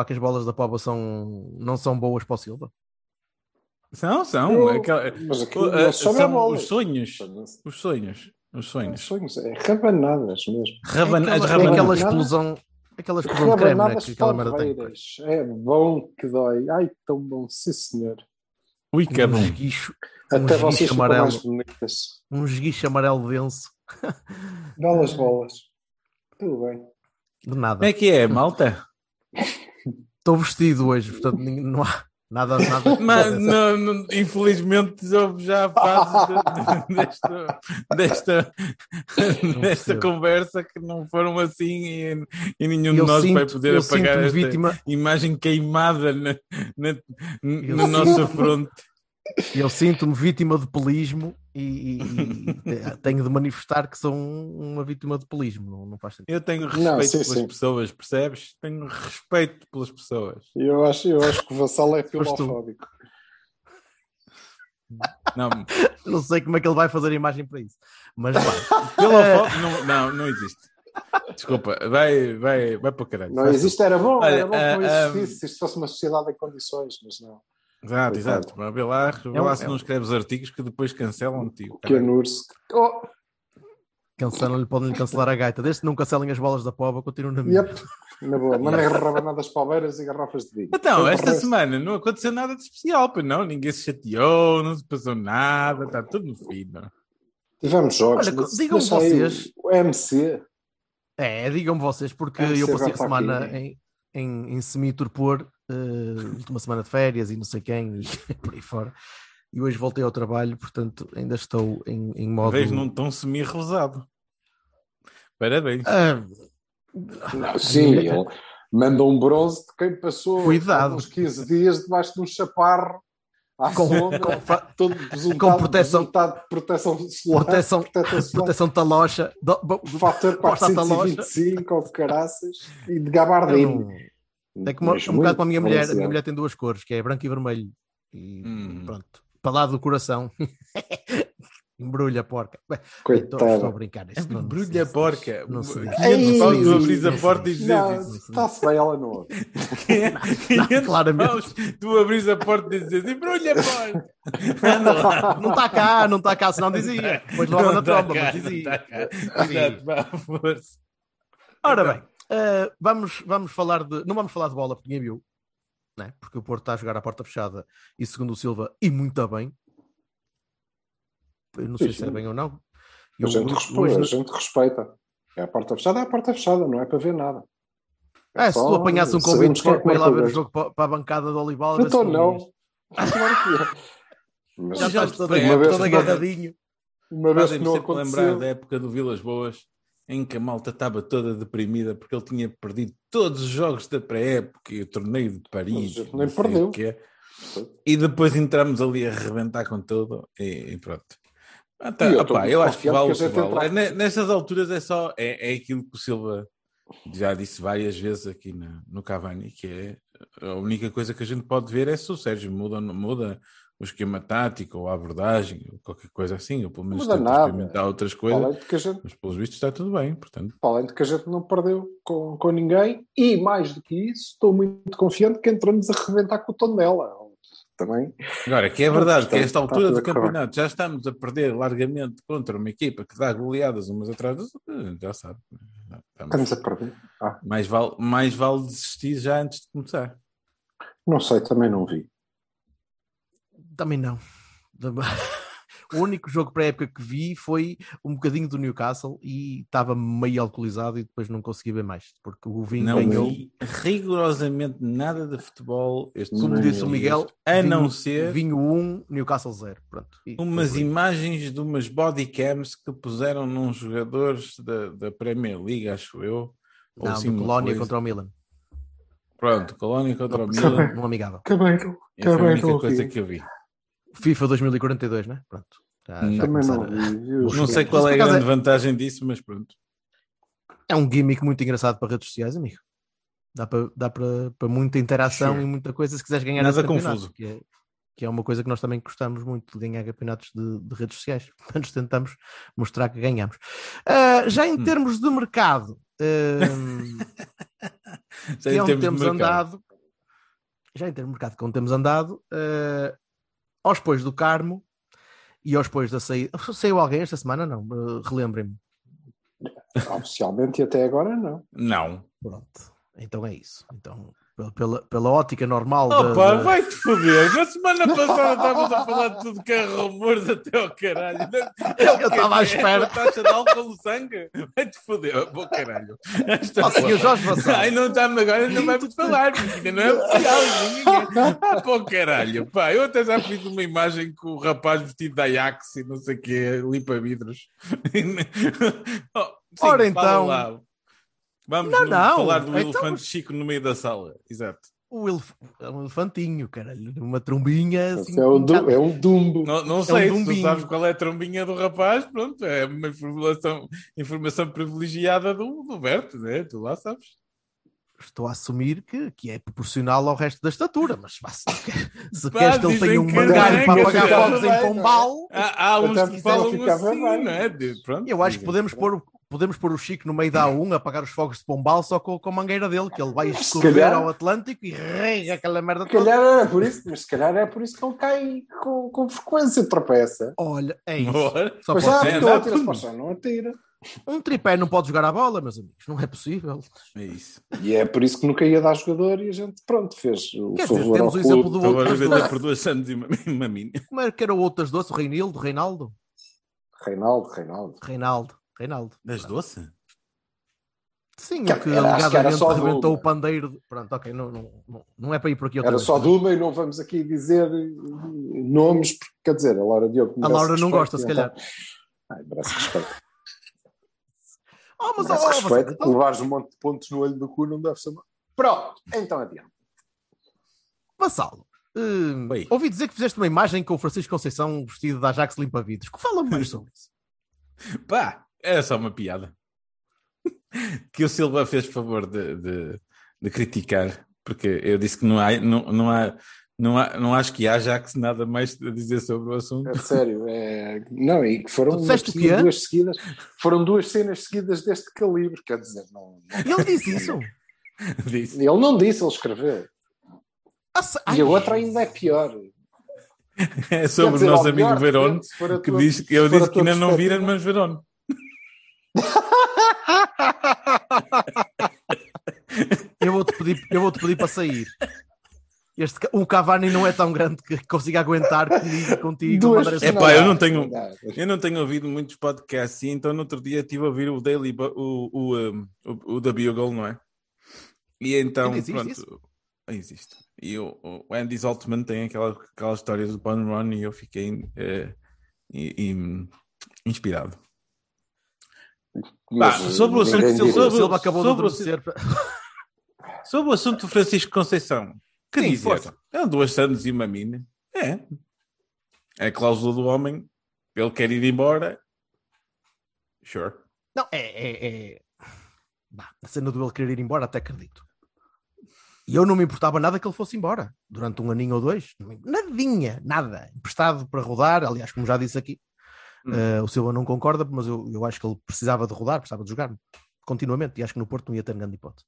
Insinuar que as bolas da Pova são, não são boas para o Silva? São, são. Eu- Aquela- mas aquilo uh, não são são bolas. os sonhos. Os sonhos. Os sonhos. Sonhos, é rabanadas mesmo. Raban- É aquela, rabanadas. aquela explosão, aquela explosão de creme né, que aquela merda tem. É bom que dói. Ai, tão bom, sim senhor. Ui, que é Um bom. esguicho, um Até vocês esguicho ficam amarelo, mais bonitas. um esguicho amarelo denso. Belas bolas. Tudo bem. De nada. Como é que é, malta? Estou vestido hoje, portanto não há nada, nada. Mas, não, não, infelizmente houve já a fase de- de- desta, desta, desta conversa que não foram assim e, e nenhum Eu de nós vai sinto- poder eu apagar esta vítima- imagem queimada na, na, na nossa fronte. Eu sinto-me vítima de pelismo e, e- e tenho de manifestar que sou um- uma vítima de pelismo. Não, não faz sentido. Eu tenho respeito Não, sim, pelas sim. pessoas, percebes? Tenho respeito pelas pessoas. Eu acho, eu acho que o Vassal é filofóbico. Não, Não sei como é que ele vai fazer a imagem para isso. Mas vai. Eh, não, não, não existe. Desculpa, vai, vai, vai para o caralho. Não existe, era bom, Olha, era bom que não ah, existisse, se isto fosse uma sociedade em condições, mas não. Exato, Coitado. exato. Mas Vê lá, vê É um- lá se é não escreves artigos que depois cancelam-te. o Que urso. Oh, Cancelam-lhe, podem-lhe cancelar a gaita. Desde que não cancelem as bolas da pova, continuo na minha. yep. Na boa, mandem rabanadas palmeiras e garrafas de vinho. Então, esta semana não aconteceu nada de especial, pois não? Ninguém se chateou, não se passou nada, está tudo no fino. Tivemos jogos. Olha, mas digam vocês- O MC. É, digam-me vocês, porque Ah, eu passei a semana aqui. em, em, em semi-torpor, última semana de férias e não sei quem, e por aí fora. E hoje voltei ao trabalho, portanto ainda estou em, em modo. Vês num tom semi-rosado. Parabéns. Ah, Não, sim, ele manda um bronze de quem passou Cuidado. uns 15 dias debaixo de um chaparro à Com- sombra, com todo com proteção- de proteção solar, proteção, proteção solar, proteção de talocha. do- bo- fator posta a talocha. 425 ou de caraças e de não- É como, um bocado com a minha mulher. A minha mulher tem duas cores, que é branco e vermelho. E Hum. pronto. Para lá do coração. Embrulha, porca. Bem, estou, a brincar. Isto não- Brulha porca. Não se diz. 500 paus tu abris a não porta e diz. dizes Não, isso. está-se bem, ela não ouve. 500 claramente. paus, tu abris a porta e dizes embrulha porca. Não, Não está cá, não está cá, senão dizia. Na Não tá tromba, cá, mas não dizia. tá cá. Exato, vá, força. Ora bem, eh, vamos, vamos falar de. Não vamos falar de bola, porque ninguém viu, né? porque o Porto está a jogar à porta fechada e, segundo o Silva, e muito bem. Eu não sei Sim, se é bem ou não. A Eu, gente, respeita, a gente respeita. É a porta fechada, é a porta fechada, não é para ver nada. É, se tu apanhasse um convite é para, para ir lá ver o jogo para, para a bancada do Olival, a não. Claro que é. Mas Já estás todo, não- agarradinho. uma vez que não sempre lembrar aconteceu. da época do Vilas Boas, em que a malta estava toda deprimida porque ele tinha perdido todos os jogos da pré-época e o torneio de Paris. Mas nem perdeu. E depois entramos ali a arrebentar com tudo e, e pronto. Ah, tá, eu muito eu acho que vale que vale. entra- Ne- Nessas alturas é só é, é aquilo que o Silva já disse várias vezes aqui na- no Cavani, que é a única coisa que a gente pode ver é se o Sérgio muda, ou não muda o esquema tático ou a abordagem ou qualquer coisa assim, ou pelo menos tenta nada. experimentar outras coisas. Gente, Mas pelos vistos está tudo bem, portanto. além de que a gente não perdeu com, com ninguém e mais do que isso, estou muito confiante que entramos a reventar com o tom dela. Também. Agora, que é verdade que a esta altura do campeonato já estamos a perder largamente contra uma equipa que dá goleadas umas atrás das outras, já sabe. Estamos- Estamos a perder. Ah, Mais, vale, mais vale desistir já antes de começar. não sei, também não vi. Também não. o único jogo pré-época que vi foi um bocadinho do Newcastle e estava meio alcoolizado e depois não consegui ver mais, porque o vinho Não ganhou. vi rigorosamente nada de futebol este Como disse o Miguel, a vinho- não ser Vinho 1, Newcastle 0. Pronto. E umas imagens de umas bodycams que puseram num jogadores da, da Premier League, acho eu. ou Não, assim Colónia contra o Milan. Pronto, Colónia contra o Não, Milan. Um amigável. Acabei, que- Essa é acabei a única coisa vi. que eu vi. FIFA 2042, né? Pronto. Já, já Hum. Também não a- Não sei qual é a grande vantagem disso, mas pronto. É um gimmick muito engraçado para redes sociais, amigo. Dá para, dá para, para muita interação Sure. e muita coisa se quiseres ganhar Nada confuso. Que é, que é uma coisa que nós também gostamos muito de ganhar campeonatos de, de redes sociais. Portanto, tentamos mostrar que ganhamos. Ah, já em Hum. termos de mercado, ahm, Já que em é onde de temos mercado. andado, já em termos de mercado, que é onde temos andado, ah, aos pois do Carmo e aos pois da saída. Saiu alguém esta semana? Não, Ah, relembrem-me. Oficialmente e até agora não. Não. Pronto, então é isso. Então, pela, pela, ótica normal da- Opa, da- vai-te foder. Na semana passada estávamos a falar de tudo que é rumores até ao caralho. Eu estava à espera. É a taxa de álcool no sangue? Vai-te foder. Oh, Pô, caralho. Esta Ó, senhor Jorge Vassal. Ai, não está agora, ainda vai-me falar, porque ainda não é oficial. Ah, pô, caralho. Pá, eu até já fiz uma imagem com o rapaz vestido de Ajax e não sei o quê, limpa vidros. Oh, sim, Ora, então. lá. Vamos Não, não. falar do Então, elefante Chico no meio da sala. Exato. O elef... é um elefantinho, caralho. Uma trombinha assim. É, o um du- é um dumbo. Não, não um sei, se tu dumbinho. sabes qual é a trombinha do rapaz, pronto, é uma informação, informação privilegiada do, do Berto, né? Tu lá sabes. Estou a assumir que, que é proporcional ao resto da estatura, mas se, se queres que ele tenha um mangalho não, para apagar fogos em não é? Pombal, Há, há uns Até que porque falam assim, bem. não é? De- pronto, eu acho que podemos pôr, podemos pôr o Chico no meio da A1 a apagar os fogos de Pombal só com, com a mangueira dele, que ele vai escorrer calhar- ao Atlântico e rega aquela merda Se toda. calhar é por isso, mas se calhar é por isso que ele cai com, com frequência, tropeça. Olha, é isso. Ora, Só Mas pode já, ser. não. atira para o chão, não atira. Um tripé não pode jogar a bola, meus amigos. Não é possível. É isso. E é por isso que nunca ia dar jogador e a gente, pronto, fez o Quer dizer, favor temos ao o exemplo do Agora outro vender doce. por duas santos e uma, uma. Como era que era o outro das doces? O Reinildo, Reinaldo? Reinaldo, Reinaldo. Reinaldo. Reinaldo. Das doce? Sim, Que o que era- que era alegadamente só o pandeiro. de- Pronto, ok, não, não, não, não é para ir por aqui outra Era vez. só de uma e não vamos aqui dizer nomes, porque quer dizer, a Laura Diogo A Laura não respeito, gosta, se então- calhar. Ai, merece respeito. Oh, mas, Merece oh, respeito. Vassal, então- Levares um monte de pontos no olho do cu não deve ser mal. Pronto, então adiante. Vassalo, hum, Oi. ouvi dizer que fizeste uma imagem com o Francisco Conceição vestido de Ajax limpa-vidros. Fala mais sobre isso. Pá, era só uma piada. que o Silva fez favor de, de, de criticar, porque eu disse que não há, não, não há, não há, não acho que haja que nada mais a dizer sobre o assunto. É sério. É... Não, e que foram duas seguidas. Foram duas cenas seguidas deste calibre, quer dizer, não. E ele disse isso. Disse. Ele não disse, ele escreveu. Se- E a outra ainda é pior. É sobre dizer, o nosso amigo Verón, que tua- diz, eu disse que ainda não viram, mas Verón. Eu vou-te pedir, eu vou-te pedir para sair. Este, o Cavani não é tão grande que consiga aguentar comigo contigo. É pá, eu não tenho-. Eu não tenho ouvido muitos podcasts, e então no outro dia estive a ouvir o Daily, o, o, um, o, o da Bugle, não é? E então, existe pronto, isso? existe. E o, o Andy Zaltman tem aquela, aquela história do Pun Run e eu fiquei eh, e- e- inspirado. Pá, sobre o assunto de isso. Silva acabou de sobre o- adormecer. Sobre o assunto do Francisco Conceição, que Sim, dizer? força. É duas Santos e uma mina. É. É a cláusula do homem. Ele quer ir embora. Sure. Não, é. é, é... Bah, a cena do ele querer ir embora, até acredito. E eu não me importava nada que ele fosse embora durante um aninho ou dois. Nadinha, nada. Emprestado para rodar. Aliás, como já disse aqui, Hum. eh, o Silva não concorda, mas eu, eu acho que ele precisava de rodar, precisava de jogar continuamente. E acho que no Porto não ia ter grande hipótese.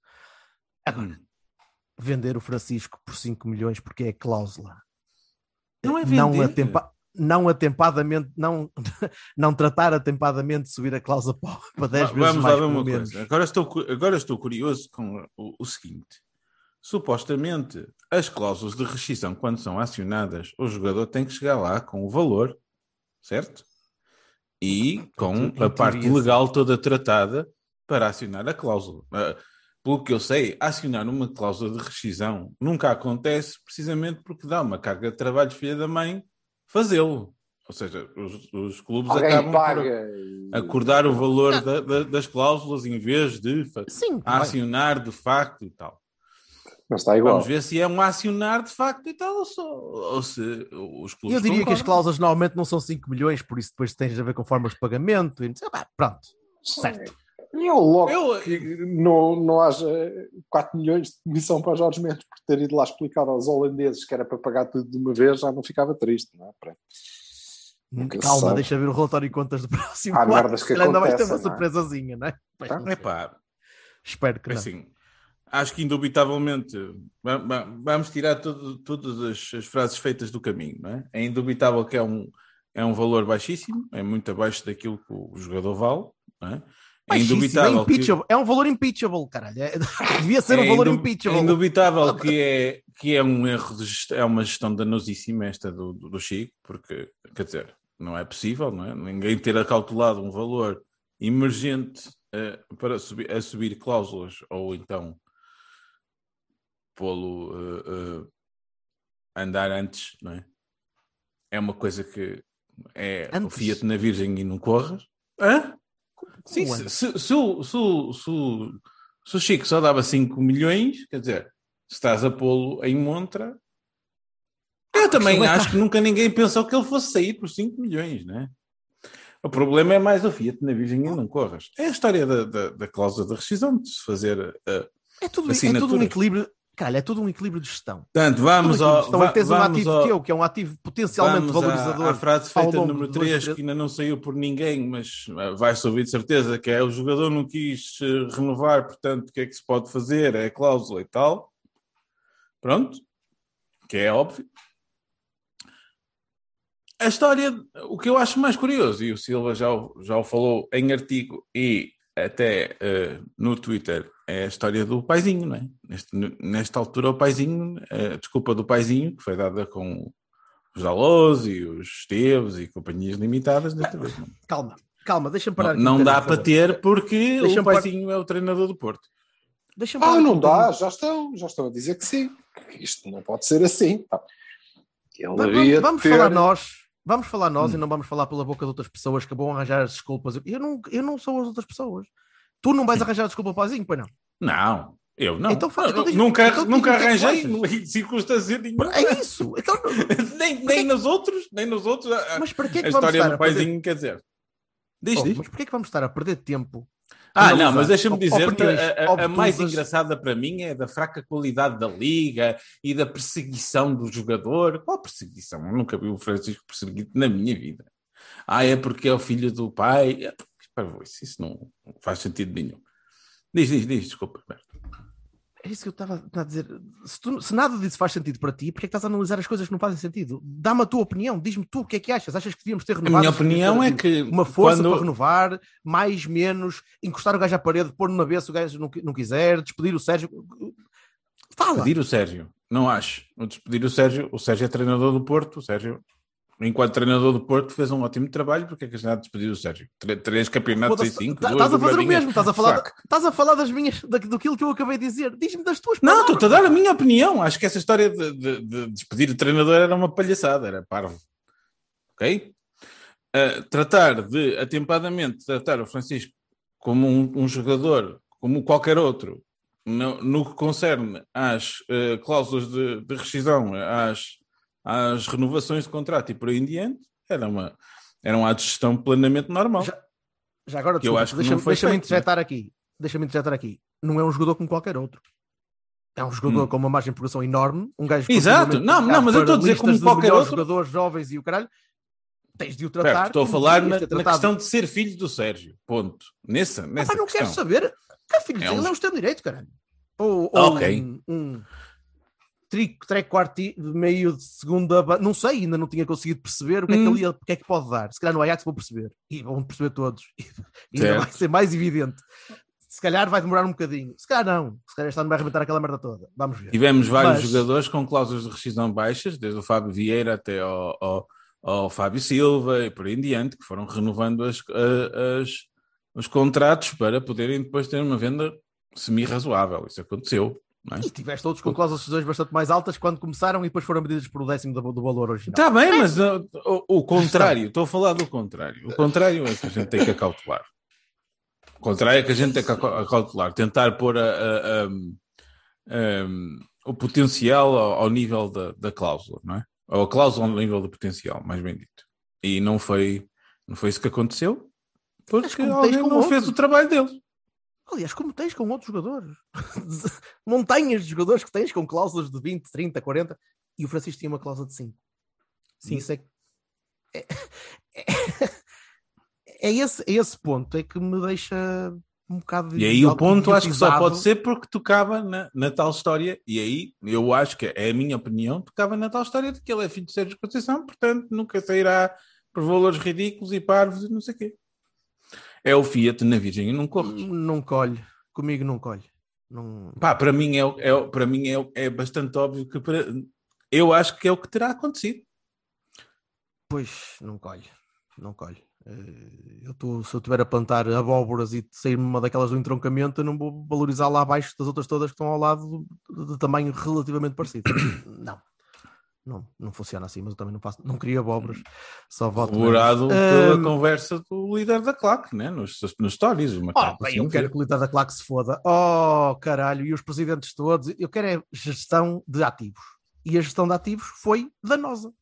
Agora, Hum. vender o Francisco por 5 milhões porque é cláusula. Não é não, vender. atempa, não atempadamente, não, não tratar atempadamente de subir a cláusula para, para 10 Va- vezes Vamos mais lá ver pelo uma menos. coisa. Agora estou, agora estou curioso com o, o seguinte: supostamente as cláusulas de rescisão, quando são acionadas, o jogador tem que chegar lá com o valor certo? E com a parte legal toda tratada para acionar a cláusula. Ah, Pelo que eu sei, acionar uma cláusula de rescisão nunca acontece precisamente porque dá uma carga de trabalho filha da mãe fazê-lo. Ou seja, os, os clubes Alguém acabam paga. por acordar o valor da- da- das cláusulas em vez de Sim, acionar de facto e tal. Mas está igual. Vamos ver se é um acionar de facto e tal ou, só, ou se os clubes eu diria que as cláusulas normalmente não são 5 milhões, por isso depois tens a ver com formas de pagamento. E, não sei, pá, pronto, certo. E eu logo Eu- que não, não haja 4 milhões de comissão para Jorge Mendes por ter ido lá explicar aos holandeses que era para pagar tudo de uma vez, já não ficava triste, não é? Pronto. Nunca Calma, sabe. deixa ver o relatório de contas do próximo Há ano. merdas que calhar ainda vais ter uma acontecem, não é? surpresazinha, não é? Pois Tá. não. Epá, Espero que não. assim, acho que indubitavelmente va- va- vamos tirar todo- todas as, as frases feitas do caminho, não é? É indubitável que é um, é um valor baixíssimo, é muito abaixo daquilo que o jogador vale, não é? É é, indubitável que- impeachable. é um valor impeachable, caralho. É- devia ser um É valor indu- impeachable. É indubitável que é, que é um erro de gestão, é uma gestão danosíssima esta do, do, do Chico, porque, quer dizer, não é possível, não é? Ninguém ter acautelado um valor emergente eh, para subir, a subir cláusulas ou então pô-lo eh, eh, andar antes, não é? É uma coisa que é o? Fiat na Virgem e não corras. Hã? Como se, se, se, o- se, o- se, Chico só dava 5 milhões, quer dizer, se estás a pô-lo em montra. Eu também acho que nunca ninguém pensou que ele fosse sair por 5 milhões, não é? O problema é mais o Fiat na Virgem e não corras. É a história da, da, da cláusula de rescisão, de se fazer. uh, É tudo, é tudo um equilíbrio. É tudo um equilíbrio de gestão. Portanto, vamos Tudo um ao. va- tens um vamos ativo ao- teu, que é um ativo potencialmente valorizador. À, frase feita número de dois, 3, três- que ainda não saiu por ninguém, mas uh, vai-se ouvir de certeza, que é o jogador não quis uh, renovar, portanto, o que é que se pode fazer? É a cláusula e tal. Pronto. Que é óbvio. A história, o que eu acho mais curioso, e o Silva já, já o falou em artigo e até uh, no Twitter, é a história do paizinho, não é? Neste, nesta altura, o paizinho, a desculpa do paizinho, que foi dada com os Dalós e os Esteves e companhias limitadas, desta vez não. Calma, calma, deixa-me parar Não, aqui não dá para ter porque o par- paizinho é o treinador do Porto. Deixa-me parar Ah, não dá, já estão, já estão a dizer que sim. Isto não pode ser assim. Tá. Ele Vamos, vamos ter- falar nós. Vamos falar nós Hum. e não vamos falar pela boca de outras pessoas que vão arranjar as desculpas. Eu não, eu não sou as outras pessoas. Tu não vais arranjar desculpa pazinho, pois não? Não, eu não. Então fa- Eu então nunca então nunca é arranjei em circunstância nenhuma. É isso. Então, nem, nem nos outros, nem nos outros. A, mas para que é a que vamos história estar do a perder... paizinho quer dizer. Diz, Oh, diz. mas porquê é que vamos estar a perder tempo? Ah, não, mas deixa-me dizer opiniões a, a- a mais engraçada para mim é da fraca qualidade da liga e da perseguição do jogador. Qual perseguição? Eu nunca vi o Francisco perseguido na minha vida. Ah, é porque é o filho do pai. É, pá, Isso não faz sentido nenhum. Diz, diz, diz, desculpa. É isso que eu estava a dizer. Se, tu- se nada disso faz sentido para ti, porque é que estás a analisar as coisas que não fazem sentido? Dá-me a tua opinião, diz-me tu o que é que achas. Achas que devíamos ter A renovado? minha Achas que opinião é que uma força quando- para renovar, mais, menos, encostar o gajo à parede, pôr no avesso se o gajo não, não quiser, despedir o Sérgio. Fala. Despedir o Sérgio, não acho. Despedir o Sérgio, o Sérgio é treinador do Porto, o Sérgio, enquanto treinador do Porto, fez um ótimo trabalho, porque é que a gente há de despedir o Sérgio? Três campeonatos em Foda-se, cinco, tá- Estás a fazer o mesmo, estás a falar, estás a falar das minhas, da- daquilo que eu acabei de dizer. Diz-me das tuas Não, estou-te a dar a minha opinião. Acho que essa história de, de- de despedir o treinador era uma palhaçada, era parvo. Ok? Uh, tratar de, atempadamente, tratar o Francisco como um, um jogador, como qualquer outro, no, no que concerne às uh, cláusulas de, de rescisão, às, às renovações de contrato e por aí em diante, era, uma, era um ato de gestão plenamente normal. Já- Já agora, Que eu desculpa, acho que não deixa-me feito, interjetar aqui. Deixa-me interjetar aqui. Não é um jogador como qualquer outro. É um jogador Hum. com uma margem de progressão enorme, um gajo Exato. Não, não, mas eu estou a dizer como qualquer outro. jogadores jovens e o caralho. Tens de o tratar. estou a falar na, na questão de ser filho do Sérgio. Ponto. Nessa, nessa Mas não questão. quero saber. Que filho, É ele um- é um extremo direito, caralho. Ou, ou Ok. um, um tri- três quarti de meio de segunda. Não sei, ainda não tinha conseguido perceber o que, é que, Hum. ele o que é que pode dar. Se calhar no Ajax vou perceber. E vão perceber todos. E ainda vai ser mais evidente. Se calhar vai demorar um bocadinho. Se calhar não. Se calhar está-me a arrebentar aquela merda toda. Vamos ver. Tivemos vários Mas- jogadores com cláusulas de rescisão baixas, desde o Fábio Vieira até ao, ao, ao Fábio Silva e por aí em diante, que foram renovando as, as- os contratos para poderem depois ter uma venda semi-razoável. Isso aconteceu. É? E tiveste outros com cláusulas bastante mais altas quando começaram e depois foram medidas por o décimo do, do valor original. Está bem, mas o, o contrário, estou a falar do contrário. O contrário é que a gente tem que acautelar. O contrário é que a gente tem que aca- acautelar, tentar pôr a- a- a- o potencial ao, ao nível da, da cláusula, não é? Ou a cláusula ao nível do potencial, mais bem dito. E não foi, não foi isso que aconteceu, Mas porque alguém não fez outros. o trabalho deles. Aliás, como tens com outros jogadores. Montanhas de jogadores que tens com cláusulas de 20, 30, 40 e o Francisco tinha uma cláusula de 5. Sim. Isso é, que- é, é, é esse, é esse ponto é que me deixa um bocado E aí o ponto acho que só pode ser porque tocava na, na tal história, e aí eu acho que é a minha opinião, tocava na tal história de que ele é filho de Sérgio Conceição, portanto nunca sairá por valores ridículos e parvos e não sei o quê. É o Fiat na Virgem não corres. Não colhe. Comigo não colhe. Não... Pá, para mim, é, é, para mim é, é bastante óbvio que para- eu acho que é o que terá acontecido. Pois, não colhe. Não colhe. Eh, Eu tô, se eu estiver a plantar abóboras e sair-me uma daquelas do entroncamento, eu não vou valorizar lá abaixo das outras todas que estão ao lado de, de tamanho relativamente parecido. não. Não, não funciona assim, mas eu também não faço, não queria abóboras, só voto. Corroborado pela Ahm, conversa do líder da claque, né? nos, nos stories. Uma Oh, bem, assim, eu quero que o líder da claque se foda. Oh, caralho, e os presidentes todos. Eu quero é gestão de ativos. E a gestão de ativos foi danosa.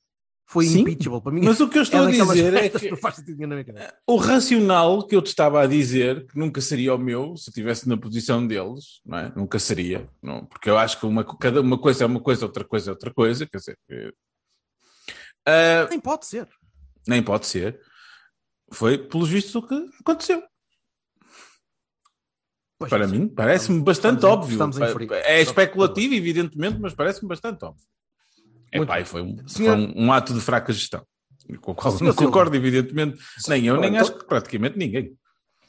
Foi Sim, impeachable. Para mim, Mas o que eu estou é a dizer é que cabeça. o racional que eu te estava a dizer, que nunca seria o meu, se eu estivesse na posição deles, não é? Nunca seria, não, porque eu acho que uma, cada uma coisa é uma coisa, outra coisa é outra coisa, quer dizer, que- Ah, Nem pode ser. nem pode ser. Foi, pelos vistos, o que aconteceu. Pois, Para sim. mim, parece-me bastante estamos óbvio. estamos. É especulativo, evidentemente, mas parece-me bastante óbvio. Epá, e foi, um, Senhor- foi um, um ato de fraca gestão. Com o qual Senhor não Silva. concordo, evidentemente, nem eu, nem Então- acho que praticamente ninguém.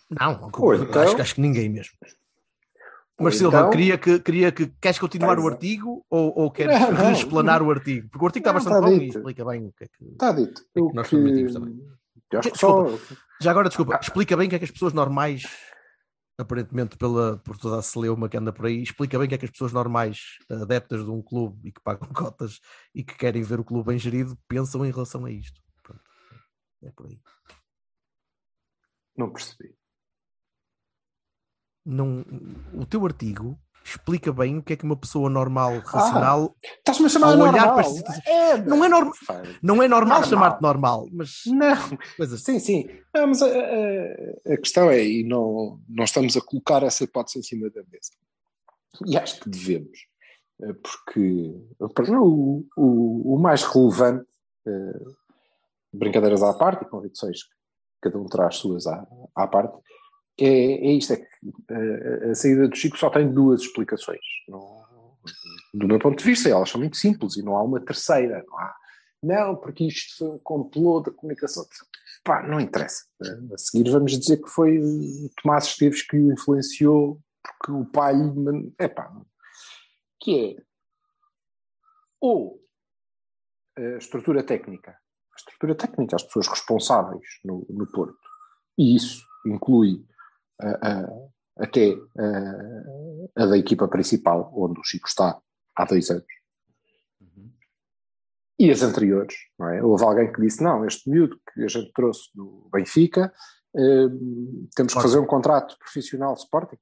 Não, Ou então- acho, acho que ninguém mesmo. Mas Silva, então- queria, que, queria que. Queres continuar o Pois é. artigo ou, ou queres Não, não. explanar o artigo? Porque o artigo está bastante está bom e explica bem o que é que. Está dito. que O nós que... permitimos também. Eu acho que só... Já agora, desculpa, explica bem o que é que as pessoas normais, aparentemente pela, por toda a celeuma que anda por aí, explica bem o que é que as pessoas normais, adeptas de um clube e que pagam cotas e que querem ver o clube bem gerido, pensam em relação a isto. Pronto. É por aí. Não percebi. Não, o teu artigo explica bem o que é que uma pessoa normal, racional, Estás-me a chamar normal. para É, Não é normal. Fine. não é normal, Normal. chamar-te normal, mas Não, coisas sim, sim. Não, mas a, a- a questão é, e não, não estamos a colocar essa hipótese em cima da mesa. E acho que devemos, eh, porque o, o, o mais relevante, eh, brincadeiras à parte e convicções que cada um traz suas à, à parte, é, é isto, é que eh, a saída do Chico só tem duas explicações. Não- do meu ponto de vista, elas são muito simples e não há uma terceira. Não, há, não porque isto foi um complô da comunicação. Pá, não interessa. A seguir vamos dizer que foi o Tomás Esteves que o influenciou porque o pai lhe... man- Epá, que é ou a estrutura técnica, a estrutura técnica, as pessoas responsáveis no, no Porto, e isso inclui até a da equipa principal, onde o Chico está há dois anos, e as anteriores, não é? Houve alguém que disse, não, este miúdo que a gente trouxe do Benfica, eh, temos que fazer um contrato profissional Sporting.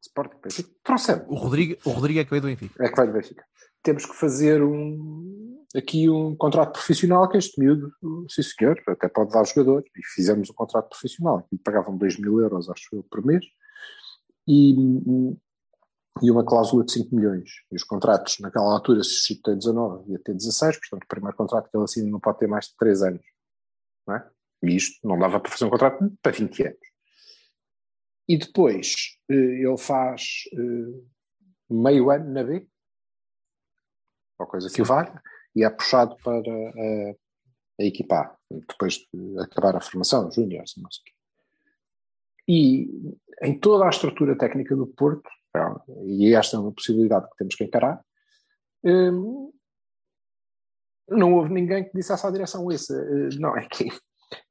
Sporting, Benfica. Trouxemos. o Rodrigo, o Rodrigo é que veio do Benfica. É que vai do Benfica. Temos que fazer um, aqui um contrato profissional que este miúdo, sim senhor, até pode dar jogador. E fizemos um contrato profissional. E pagavam 2 mil euros, acho eu, por mês. E, e uma cláusula de 5 milhões. E os contratos, naquela altura, se o Chico tem 19, ia ter 16, portanto, o primeiro contrato que ele assina não pode ter mais de 3 anos. Não é? E isto não dava para fazer um contrato para 20 anos. E depois eh, ele faz eh, meio ano na B, ou coisa que o valha, e é puxado para a, a equipa A, depois de acabar a formação, júniores, não sei o quê. E em toda a estrutura técnica do Porto, e esta é uma possibilidade que temos que encarar, hum, não houve ninguém que dissesse à direção isso. Eh, Não, é que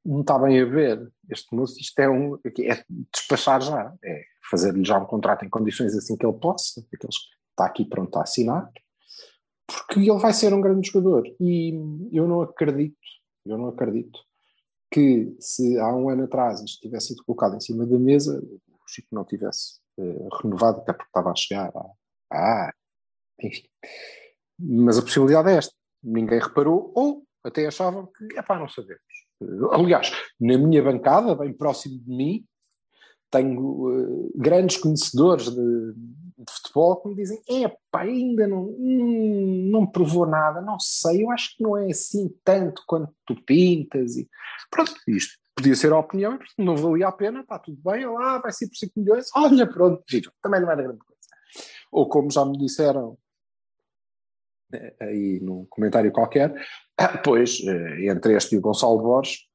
não está bem a ver. Este moço, isto é, um, é despachar já, é fazer-lhe já um contrato em condições assim que ele possa, aqueles que está aqui pronto a assinar, porque ele vai ser um grande jogador. E eu não acredito, eu não acredito que se há um ano atrás isto tivesse sido colocado em cima da mesa, o Chico não tivesse eh, renovado, até porque estava a chegar a enfim. Mas a possibilidade é esta. Ninguém reparou, ou até achavam que, epá, não sabemos. Aliás, na minha bancada, bem próximo de mim, tenho eh, grandes conhecedores de, de futebol que me dizem: epá, ainda não, hum, não provou nada, não sei, eu acho que não é assim tanto quanto tu pintas. E pronto, isto podia ser a opinião, não valia a pena, está tudo bem, lá vai ser por 5 milhões, olha, pronto, giro, também não era grande coisa. Ou como já me disseram eh, aí num comentário qualquer, ah, pois, eh, entre este e o Gonçalo Borges,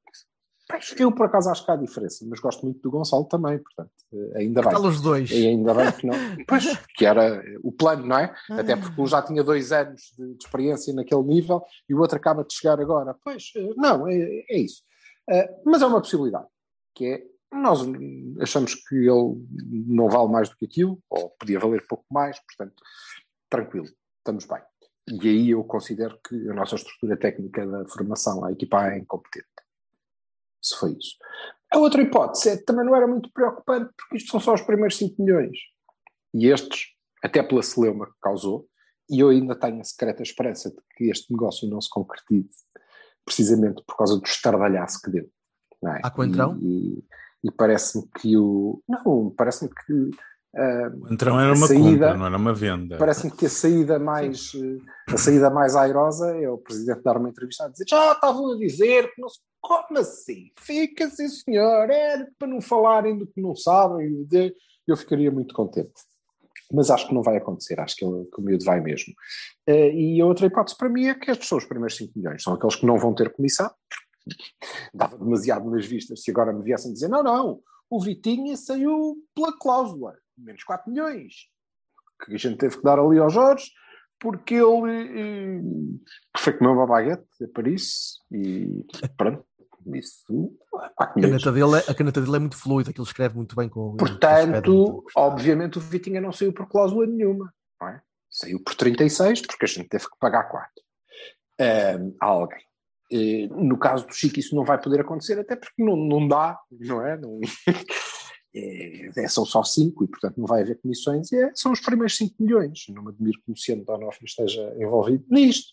eu por acaso acho que há diferença, mas gosto muito do Gonçalo também, portanto, eh, ainda bem. Aqueles dois. E ainda bem que não. Pois, que era o plano, não é? Até porque um já tinha dois anos de, de experiência naquele nível e o outro acaba de chegar agora. Pois, eh, não, é, é isso. Eh, mas é uma possibilidade, que é, nós achamos que ele não vale mais do que aquilo, ou podia valer pouco mais, portanto, tranquilo, estamos bem. E aí eu considero que a nossa estrutura técnica da formação, a equipa é incompetente. Se foi isso. A outra hipótese é que também não era muito preocupante, porque isto são só os primeiros 5 milhões. E estes, até pela celeuma que causou, e eu ainda tenho a secreta esperança de que este negócio não se concretize, precisamente por causa do estardalhaço que deu. Não é? Há coentrão? E, e, e parece-me que o. Não, parece-me que. ah, O entrão era uma saída- compra, não era uma venda. Parece-me que a saída mais eh, a saída mais airosa é o presidente dar uma entrevista a dizer já estavam a dizer que não se como assim? Fica sim senhor, é para não falarem do que não sabem. Eu ficaria muito contente. Mas acho que não vai acontecer, acho que, ele, que o miúdo vai mesmo. Eh, e a outra hipótese para mim é que estes são os primeiros 5 milhões, são aqueles que não vão ter comissão. Dava demasiado nas vistas se agora me viessem dizer: não, não, o Vitinha saiu pela cláusula, menos 4 milhões que a gente teve que dar ali ao Jorge, porque ele eh, foi comer uma baguete a Paris e pronto, isso, A caneta, dele é, a caneta dele é muito fluida, aquilo escreve muito bem com. Portanto, obviamente o Vitinha não saiu por cláusula nenhuma, não é? Saiu por 36, porque a gente teve que pagar 4 a alguém. Eh, no caso do Chico isso não vai poder acontecer, até porque não, não dá, não é? Não- é, é, são só 5 e portanto não vai haver comissões e é- são os primeiros 5 milhões. Não me admiro que o Luciano Donofrio esteja envolvido nisto.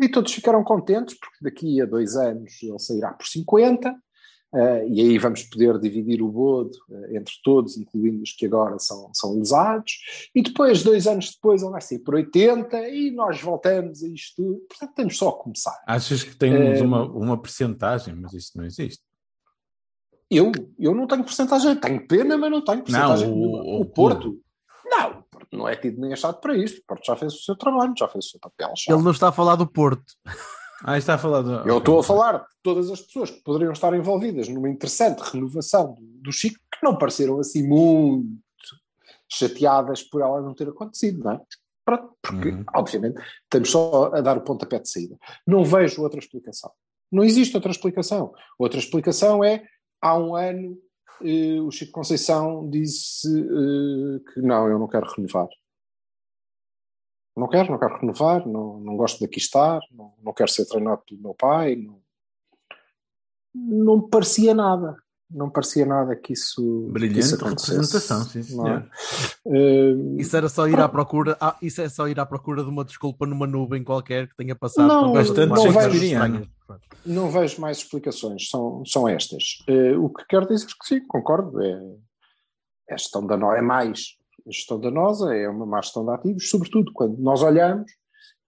E todos ficaram contentes porque daqui a dois anos ele sairá por 50 eh, e aí vamos poder dividir o bodo eh, entre todos, incluindo os que agora são, são lesados, e depois, dois anos depois, ele vai sair por 80 e nós voltamos a isto tudo. Portanto, temos só a começar. Achas que temos Eh, uma, uma percentagem, mas isso não existe. Eu, eu não tenho porcentagem, tenho pena, mas não tenho porcentagem. Não, o- o o Porto. Não, não é tido nem achado para isto. O Porto já fez o seu trabalho, já fez o seu papel. já. Ele não está a falar do Porto. Ah, está a falar do... Eu estou a falar de todas as pessoas que poderiam estar envolvidas numa interessante renovação do, do Chico, que não pareceram assim muito chateadas por ela não ter acontecido, não é? Pronto, porque, Uhum. obviamente, estamos só a dar o pontapé de saída. Não vejo outra explicação. Não existe outra explicação. Outra explicação é, há um ano, eh, o Chico Conceição disse eh, que não, eu não quero renovar. Não quero, não quero renovar, não, não gosto daqui estar, não, não quero ser treinado pelo meu pai. Não, não me parecia nada. Não me parecia nada que isso. que Brilhante isso acontecesse, representação, sim, não é? Eh, Isso era só ir à procura. Ah, isso é só ir à procura de uma desculpa numa nuvem qualquer que tenha passado Não, por bastante umas coisas não vejo mais explicações, são, são estas. Eh, o que quero dizer que sim, concordo, é, é gestão da NOSA, é mais a gestão da NOSA, é uma má gestão de ativos, sobretudo quando nós olhamos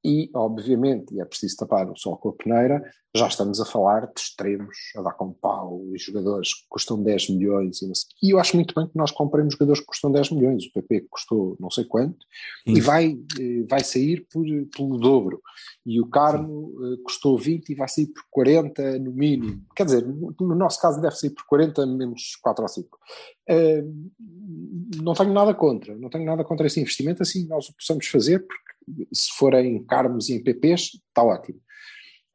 e, obviamente, e é preciso tapar o sol com a peneira, já estamos a falar de extremos, a dar com pau, e jogadores que custam 10 milhões, e, e eu acho muito bem que nós compremos jogadores que custam 10 milhões, o PP custou não sei quanto, e Sim. vai, eh, vai sair por, pelo dobro. E o Carmo eh, custou 20 e vai sair por 40 no mínimo. Quer dizer, no no nosso caso deve sair por 40 menos 4 ou 5. Eh, não tenho nada contra, não tenho nada contra esse investimento, assim nós o possamos fazer, porque se for em Carmos e em PPs, está ótimo.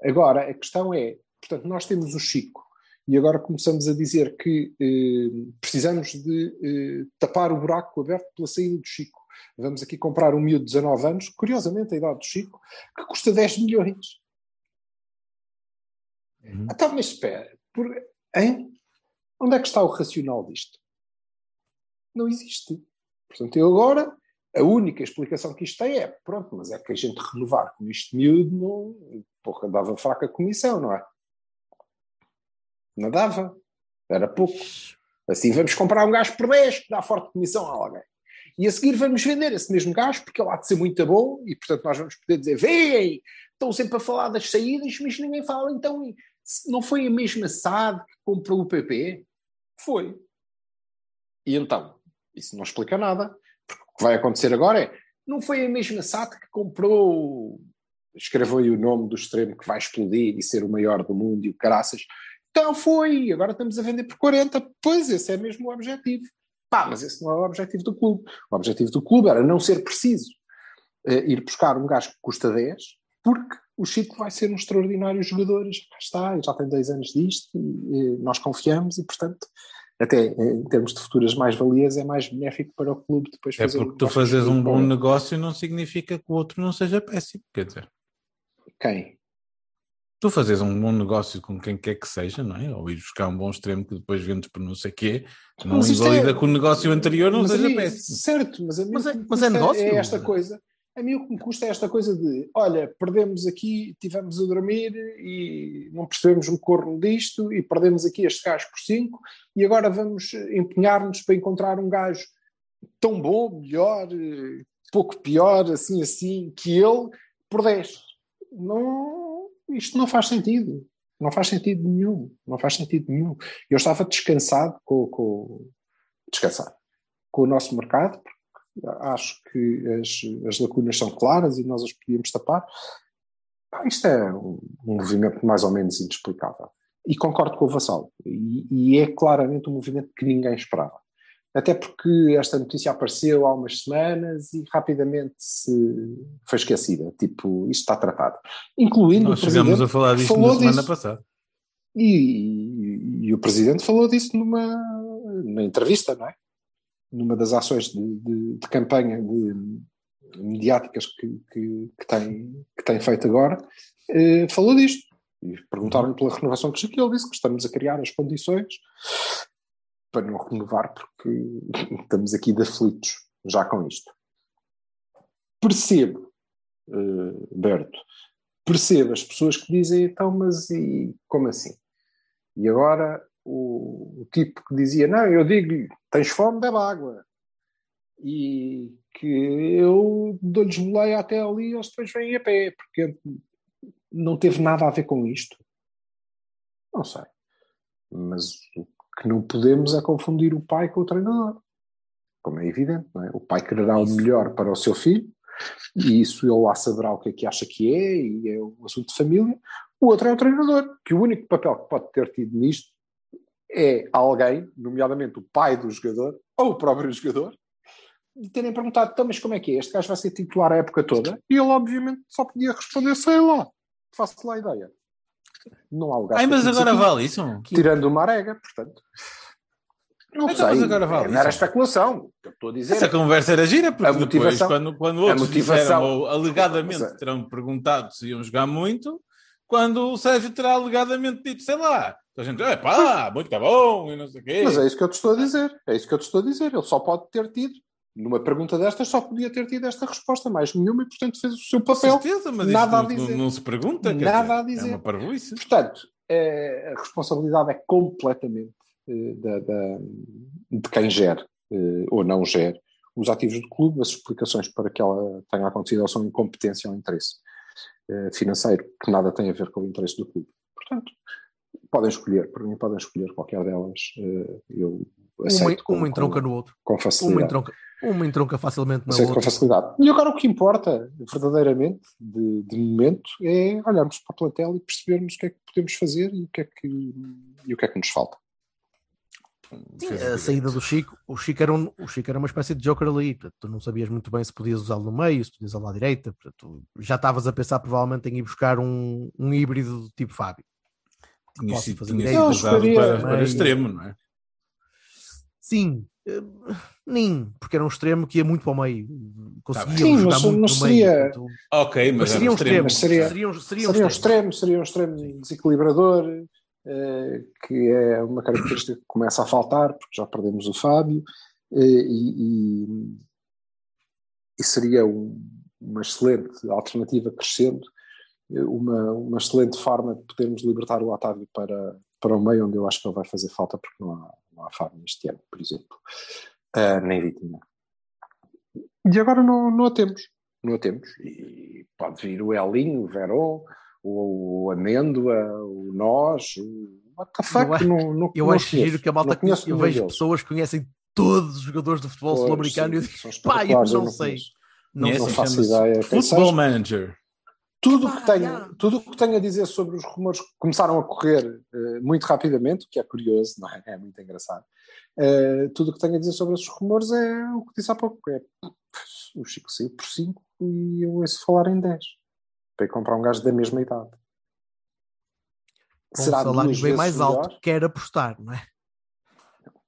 Agora, a questão é, portanto, nós temos o Chico e agora começamos a dizer que eh, precisamos de eh, tapar o buraco aberto pela saída do Chico. Vamos aqui comprar um miúdo de 19 anos, curiosamente a idade do Chico, que custa 10 milhões. Uhum. Então, mas espera, por, hein? onde é que está o racional disto? Não existe. Portanto, eu agora, a única explicação que isto tem é, pronto, mas é que a gente renovar com isto miúdo, não, porra, dava fraca comissão, não é? Não dava. Era pouco. Assim, vamos comprar um gajo por 10 que dá forte comissão a alguém. E a seguir vamos vender esse mesmo gajo porque ele há de ser muito bom e, portanto, nós vamos poder dizer: vem, estão sempre a falar das saídas, mas ninguém fala. Então, não foi a mesma SAD que comprou o PP? Foi. E então, isso não explica nada. Que vai acontecer agora é: não foi a mesma SAD que comprou. Escreveu aí o nome do extremo que vai explodir e ser o maior do mundo e o caraças. Então foi, agora estamos a vender por 40. Pois, esse é mesmo o objetivo. Pá, mas esse não é o objetivo do clube. O objetivo do clube era não ser preciso uh, ir buscar um gajo que custa 10, porque o Chico vai ser um extraordinário jogador, já está, já tem 10 anos disto, e, e nós confiamos, e portanto, até em termos de futuras mais-valias, é mais benéfico para o clube depois é fazer. É porque tu fazes um bom negócio não significa que o outro não seja péssimo, quer dizer. Quem? tu fazes um bom negócio com quem quer que seja, não é? Ou ir buscar um bom extremo que depois vendes por não sei quê, não invalida é... que o negócio anterior não mas seja mim, péssimo. Certo, mas mas é, mas é negócio. É esta coisa. A mim o que me custa é esta coisa de, olha, perdemos aqui, tivemos a dormir e não percebemos um corno disto e perdemos aqui este gajo por 5 e agora vamos empenhar-nos para encontrar um gajo tão bom, melhor, pouco pior, assim, assim, que ele por 10. Não, isto não faz sentido. Não faz sentido nenhum. Não faz sentido nenhum. Eu estava descansado com, com descansado com o nosso mercado, acho que as, as lacunas são claras e nós as podíamos tapar. Isto é um, um, movimento mais ou menos inexplicável. E concordo com o Vassal. E, e é claramente um movimento que ninguém esperava até porque esta notícia apareceu há umas semanas e rapidamente se foi esquecida. Tipo, isto está tratado. Incluindo Nós o Presidente. chegamos a falar disto na semana disso. passada. E, e, e, o Presidente falou disso numa, numa entrevista, não é? Numa das ações de, de, de campanha de, mediáticas que, que, que, tem, que tem feito agora, eh, falou disto. E perguntaram-lhe pela renovação que ele disse que estamos a criar as condições para não renovar, porque estamos aqui de aflitos já com isto. Percebo, uh, Berto, percebo as pessoas que dizem então, mas e como assim? E agora o, o tipo que dizia, não, eu digo tens fome, bebe água. E que eu dou-lhes boleia até ali e eles depois vêm a pé, porque não teve nada a ver com isto. Não sei. Mas o que não podemos é confundir o pai com o treinador. Como é evidente, é? O pai quererá o melhor para o seu filho, e isso ele lá saberá o que é que acha que é, e é um assunto de família. O outro é o treinador, que o único papel que pode ter tido nisto é alguém, nomeadamente o pai do jogador, ou o próprio jogador, de terem perguntado, então, mas como é que é? Este gajo vai ser titular a época toda? E ele, obviamente, só podia responder, sei lá, faço lá a ideia. Não há lugar. Ai, mas agora aqui, vale isso? Tirando uma arega, portanto. Não então, sei, mas agora vale não era isso. especulação. Eu estou a dizer. Essa conversa era gira, porque A depois, motivação- quando, quando outros motivação- disseram, ou alegadamente é- terão perguntado se iam jogar muito, quando o Sérgio terá alegadamente dito, sei lá, a gente, é pá, muito tá bom, e não sei o quê. Mas é isso que eu te estou a dizer. É isso que eu te estou a dizer. Ele só pode ter tido, numa pergunta destas, só podia ter tido esta resposta, mais nenhuma, e portanto fez o seu Com papel. certeza, mas Nada isto a não, dizer. não se pergunta. Nada dizer, a dizer. É uma parvoíce. Portanto, eh, a responsabilidade é completamente eh, da, da- de quem gere eh, ou não gere os ativos do clube. As explicações para que ela tenha acontecido ou são incompetência ou interesse eh, financeiro, que nada tem a ver com o interesse do clube. Portanto, podem escolher, para mim podem escolher qualquer delas. eh, eu Uma, aceito com, uma entronca com, no outro. com Uma facilidade. entronca, uma entronca facilmente na Aceito com outra. facilidade. E agora o que importa, verdadeiramente, de, de momento, é olharmos para o plantel e percebermos o que é que podemos fazer e o que é que, e o que, é que nos falta. Sim, a saída do Chico, o Chico, era um, o Chico era uma espécie de joker ali, portanto, tu não sabias muito bem se podias usá-lo no meio, se podias usá-lo à direita, portanto, já estavas a pensar provavelmente em ir buscar um, um híbrido do tipo Fábio. Tinha possa sido, fazer tinha sido usado para, para extremo, não é? Sim, eh, nem, porque era um extremo que ia muito para o meio, conseguia Sim, mas muito não seria- meio. portanto, Ok, mas, mas seria um extremo. extremo, seria- seria, um- seria um Seria um extremo. seria um extremo desequilibrador, eh, que é uma característica que começa a faltar, porque já perdemos o Fábio, eh, e, e- e seria um- uma excelente alternativa crescendo, uma, uma excelente forma de podermos libertar o Otávio para, para o meio, onde eu acho que ele vai fazer falta, porque não há, não há Fábio este ano, por exemplo, Ah, nem Vitinha. E agora não, não a temos. Não a temos. E pode vir o Elinho, o Verón, o, o Amêndoa, o Nós, o what the fuck? Eu acho- não, não, Eu não acho conheço. giro que a malta conhece, eu vejo deles. pessoas que conhecem todos os jogadores de futebol sul-americano e eu digo, pá, eu não sei. Não, não faço ideia. Seja. Manager. Tudo que tenho, tudo que tenho a dizer sobre os rumores que começaram a correr eh, muito rapidamente, o que é curioso, não é? É muito engraçado. Eh, tudo o que tenho a dizer sobre esses rumores é o que disse há pouco: é o Chico saiu por 5 e eu ouço falar em 10 para ir comprar um gajo da mesma idade. Com um salário duas bem vezes mais melhor? alto, quer apostar, não é?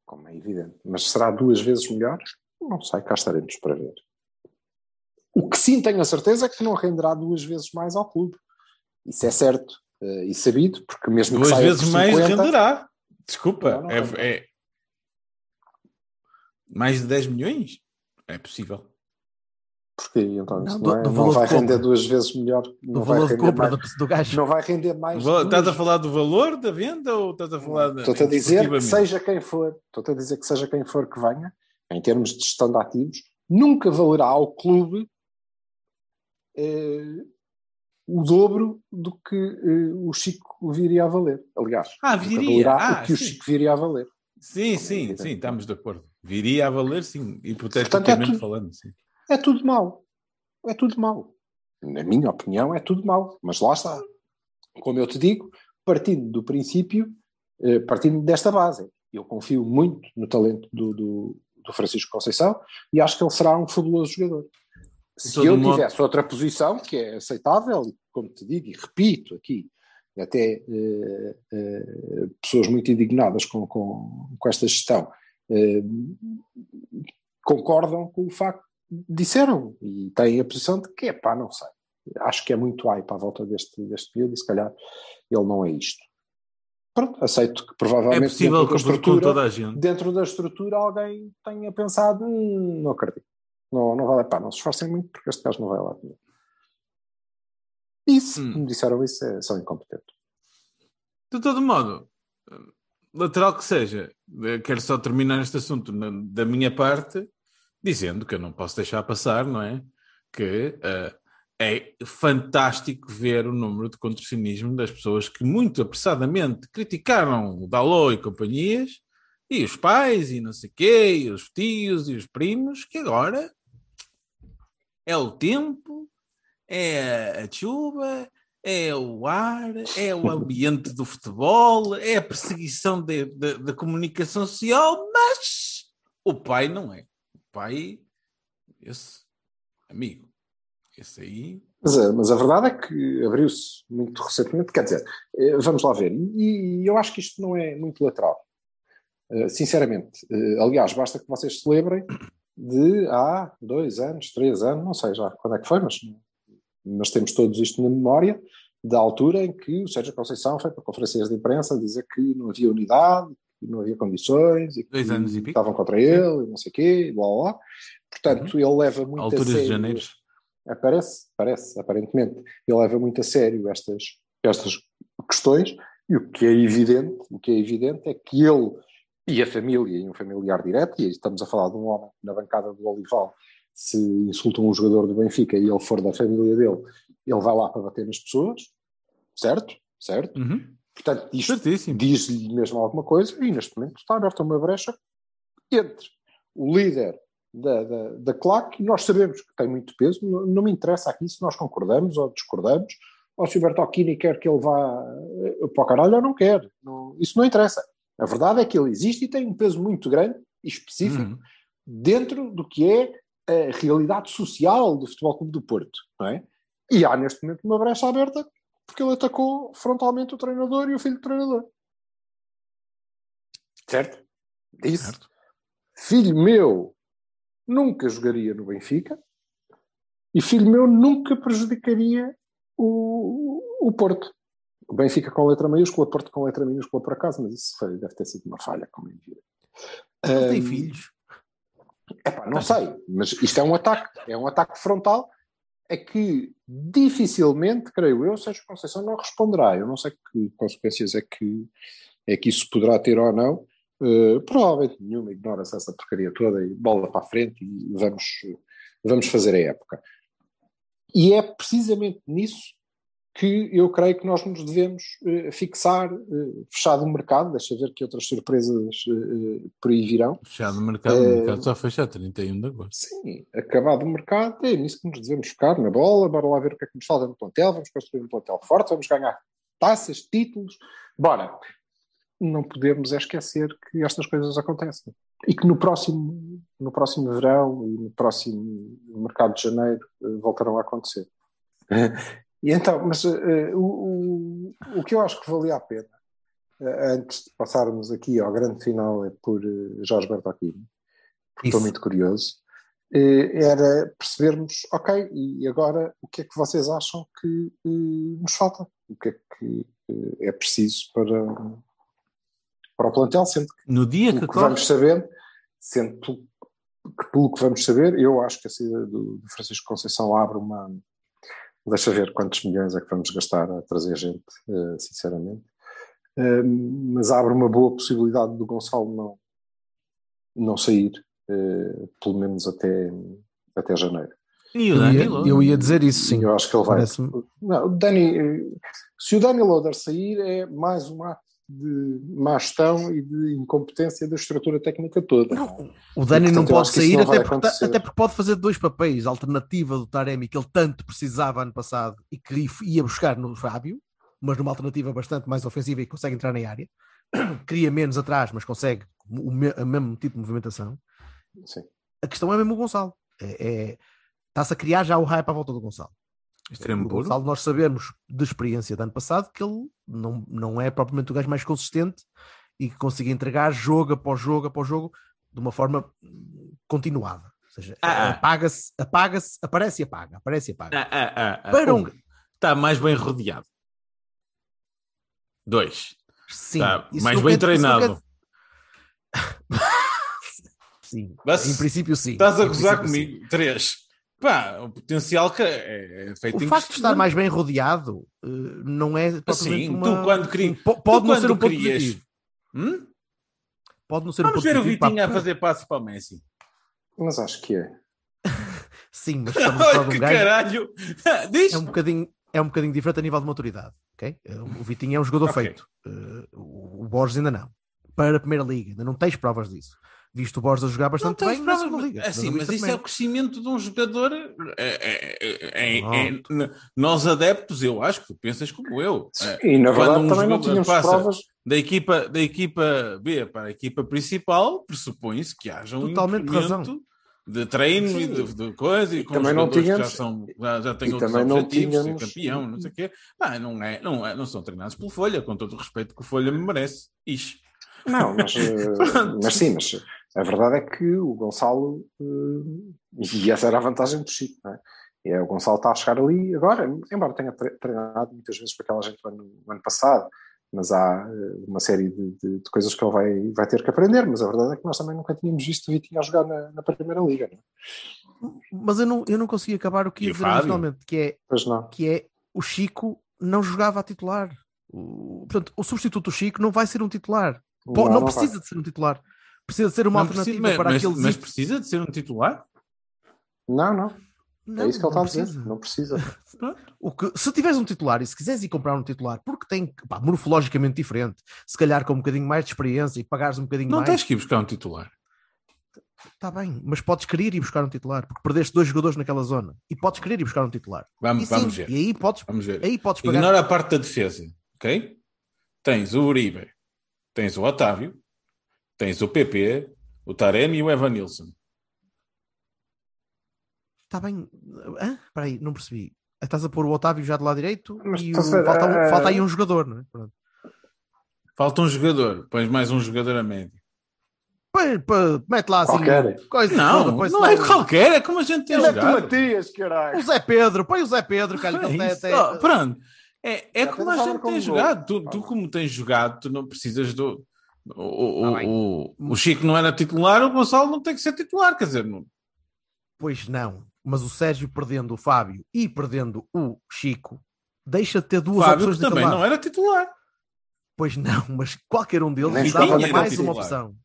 Como é evidente. Mas será duas vezes melhor? Não sei, cá estaremos para ver. O que sim tenho a certeza é que não renderá duas vezes mais ao clube. Isso é certo eh, e sabido, porque mesmo Duas que saia vezes por mais 50, renderá. Desculpa, Não, não é, é- mais de 10 milhões? É possível. Porque então Não, isso do- não, é- não valor vai render duas vezes melhor. Do Não vai valor de render compra mais, do, do gajo. não vai render mais. Val- Estás a duas- falar do valor da venda ou estás a falar de, Estou-te a dizer que seja quem for, estou-te a dizer que seja quem for que venha, em termos de gestão de ativos, nunca valerá ao clube o dobro do que eh, o Chico viria a valer. Aliás, Ah, viria. Ah, o que o sim. Chico viria a valer. Sim, sim, sim, estamos de acordo. Viria a valer, sim, Portanto, é hipoteticamente tudo- falando, sim. É tudo mau. É tudo mau. Na minha opinião, é tudo mau. Mas lá está. Como eu te digo, partindo do princípio, eh, partindo desta base. Eu confio muito no talento do, do, do Francisco Conceição e acho que ele será um fabuloso jogador. Se eu modo- tivesse outra posição, que é aceitável, como te digo e repito aqui, até eh, eh, pessoas muito indignadas com, com, com esta gestão eh, concordam com o facto disseram e têm a posição de que é pá, não sei. Acho que é muito hype à volta deste, deste miúdo e se calhar ele não é isto. Pronto, aceito que É provavelmente possível dentro, da estrutura, dentro da estrutura alguém tenha pensado, hum, não acredito. Não, não vale a pena, não se esforcem muito porque este gajo não vai lá. E se Hum. me disseram isso, é, são incompetentes. De todo modo, lateral que seja, eh, quero só terminar este assunto na- da minha parte, dizendo que eu não posso deixar passar, não é? Que eh, é fantástico ver o número de contorcionismo das pessoas que muito apressadamente criticaram o Dalot e companhias, e os pais, e não sei quê, e os tios, e os primos, que agora é o tempo, é a chuva, é o ar, é o ambiente do futebol, é a perseguição da comunicação social, mas o pai não é. O pai, esse amigo, esse aí. Mas, a- mas a verdade é que abriu-se muito recentemente, quer dizer, eh, vamos lá ver, e, e eu acho que isto não é muito lateral, Eh, sinceramente. Eh, aliás, basta que vocês se lembrem de há dois anos, três anos, não sei já quando é que foi, mas, mas temos todos isto na memória, da altura em que o Sérgio Conceição foi para conferências de imprensa dizer que não havia unidade, que não havia condições, e que Dois anos e pico. estavam contra ele, e não sei o quê, e blá blá blá. Portanto, ele leva muito a Alturas de sério janeiro. Aparece, parece, aparentemente. Ele leva muito a sério estas, estas questões e o que é evidente, o que é evidente é que ele e a família, e um familiar direto, e estamos a falar de um homem na bancada do Olival, se insulta um jogador do Benfica e ele for da família dele, ele vai lá para bater nas pessoas, certo? Certo? Uhum. Portanto, isto Certíssimo. diz-lhe mesmo alguma coisa e neste momento está aberta uma brecha entre o líder da, da, da claque e nós sabemos que tem muito peso, não, não me interessa aqui se nós concordamos ou discordamos, ou se o Bertolini quer que ele vá eh, para o caralho ou não quer, Não- isso não interessa. A verdade é que ele existe e tem um peso muito grande e específico Uhum. dentro do que é a realidade social do Futebol Clube do Porto, não é? E há neste momento uma brecha aberta porque ele atacou frontalmente o treinador e o filho do treinador. Certo? Disse. Certo. Filho meu nunca jogaria no Benfica e filho meu nunca prejudicaria o, o Porto. O Benfica com letra maiúscula, Porto com letra minúscula por acaso, mas isso foi- deve ter sido uma falha, como é evidente. Ele tem Ahm, filhos. Epá, não sei, mas isto é um ataque, é um ataque frontal a que dificilmente, creio eu, Sérgio Conceição não responderá. Eu não sei que consequências é que, é que isso poderá ter ou não. Uh, provavelmente nenhuma, ignora-se essa porcaria toda e bola para a frente e vamos, vamos fazer a época. E é precisamente nisso que eu creio que nós nos devemos eh, fixar, eh, fechado o mercado, deixa ver que outras surpresas eh, por aí virão. Fechado o mercado, o mercado só fecha a 31 de agosto. Sim, acabado o mercado, é nisso que nos devemos focar, na bola, bora lá ver o que é que nos falta no plantel, vamos construir um plantel forte, vamos ganhar taças, títulos, bora. Não podemos é esquecer que estas coisas acontecem. E que no próximo, no próximo verão e no próximo mercado de janeiro voltarão a acontecer. E então, mas eh, o, o, o que eu acho que valia a pena, eh, antes de passarmos aqui ao grande final, é por eh, Jorge Bertocchini, porque estou Isso. muito curioso, era percebermos, ok, e agora o que é que vocês acham que nos falta? O que é que é preciso para, para o plantel, sendo que No dia que que vamos saber, sendo que pelo que vamos saber, eu acho que a saída do, do Francisco Conceição abre uma. Deixa ver quantos milhões é que vamos gastar a trazer gente, eh, sinceramente. Mas abre uma boa possibilidade do Gonçalo não, não sair, eh, pelo menos até, até janeiro. e o Eu Dani ia, Lowe. eu ia dizer isso, sim. Eu acho que ele vai. Não, Dani, eh, se o Dani Loader sair, é mais um ato de má gestão e de incompetência da estrutura técnica toda. Não, o Dani E, não portanto, eu pode sair não até porque, acontecer. até porque pode fazer dois papéis, a alternativa do Taremi que ele tanto precisava ano passado e que ia buscar no Fábio, mas numa alternativa bastante mais ofensiva e que consegue entrar na área, cria menos atrás, mas consegue o, me- o mesmo tipo de movimentação. Sim. A questão é mesmo o Gonçalo. É, é- Está-se a criar já o hype à volta do Gonçalo. Extremo O. Gonçalo, nós sabemos de experiência do ano passado que ele não, não é propriamente o gajo mais consistente e que consiga entregar jogo após jogo após jogo de uma forma hum, continuada. Ou seja, Ah. apaga-se, apaga-se, aparece e apaga, aparece e apaga. Ah, ah, ah, ah. Para um- Está mais bem rodeado. Dois. Sim, Está mais bem treinado. Sim, Mas em princípio sim. Estás a gozar princípio, sim. comigo? Três. Pá, o potencial que é é feito O em facto de estar mais bem rodeado eh, não é Sim, uma... tu quando querias- um tu pode não ser um ponto querias-. Hum? Pode não ser um Vamos ponto ver o positivo para Vitinho a fazer passos para o Messi. Mas acho que é. Sim, mas estamos a falar Olha de um que gajo caralho! Diz? é um bocadinho é um bocadinho diferente a nível de maturidade, ok? O Vitinho é um jogador Ok. feito, Eh, o o Borges ainda não. Para a Primeira Liga, ainda não tens provas disso. Visto o Borges a jogar bastante bem na segunda mas- Liga. é Assim, mas isso é o primeira. crescimento de um jogador. é- é- é- é- é- nós adeptos, eu acho que tu pensas como eu. É, E na Quando verdade um também não jogador tínhamos passa- provas. da, equipa, da equipa B para a equipa principal, pressupõe-se que haja um Totalmente incremento de treino e de, de coisa e, E com também não jogadores tínhamos- que já, são, já, já têm outros objetivos, tínhamos- campeão, não sei o quê. Pá, não, é, não, é, não são treinados pelo Folha, com todo o respeito que o Folha me merece. Ixi. Não, mas, eh, mas sim, mas a verdade é que o Gonçalo, eh, e essa era a vantagem do Chico, não é? E é, o Gonçalo está a chegar ali agora, embora tenha tre- treinado muitas vezes com aquela gente no ano, no ano passado, mas há eh, uma série de, de- de coisas que ele vai, vai ter que aprender, mas a verdade é que nós também nunca tínhamos visto o Vitinho a jogar na, na Primeira Liga, não é? Mas eu não, eu não consegui acabar o que ia dizer originalmente, que é, não. que é o Chico não jogava a titular. O, portanto, o substituto do Chico não vai ser um titular. Po- não, vai. precisa de ser um titular. Precisa de ser uma Não alternativa precisa- para mas, aqueles. mas precisa de ser um titular? Não, não. Não, é isso que ele está não a dizer. precisa. Não precisa. O que, se tiveres um titular e se quiseres ir comprar um titular, porque tem pá, morfologicamente diferente, se calhar com um bocadinho mais de experiência e pagares um bocadinho Não mais, tens que ir buscar um titular. está bem, mas podes querer ir buscar um titular, porque perdeste dois jogadores naquela zona e podes querer ir buscar um titular. Vamos, e, sim, vamos ver. e aí podes, Vamos ver. aí podes pagar. Ignora a parte da defesa, ok? Tens o Uribe, tens o Otávio, tens o PP, o Taremi e o Evan Nilsson. Está bem. Hã? Espera aí, não percebi. Estás a pôr o Otávio já do lado direito Mas e o- falta, um- eh, falta aí um jogador, não é? Pronto. Falta um jogador, pões mais um jogador a médio. Põe- põe- mete lá assim. Qualquer. Coisa, Não, foda, não lá é o- qualquer, é como a gente tem Mete o jogado. Matias, caralho. O Zé Pedro, põe o Zé Pedro, cara, que ele É tem- Oh, pronto. É, é como a gente tem jogado. Tu, tu como tens jogado, tu não precisas do. O, o, Tá o, o Chico não era titular, o Gonçalo não tem que ser titular. Quer dizer, não, Pois não. Mas o Sérgio perdendo o Fábio e perdendo o Chico, deixa de ter o duas Fábio opções daquele também não era titular. Pois não, mas qualquer um deles dava naquele mais uma titular. opção.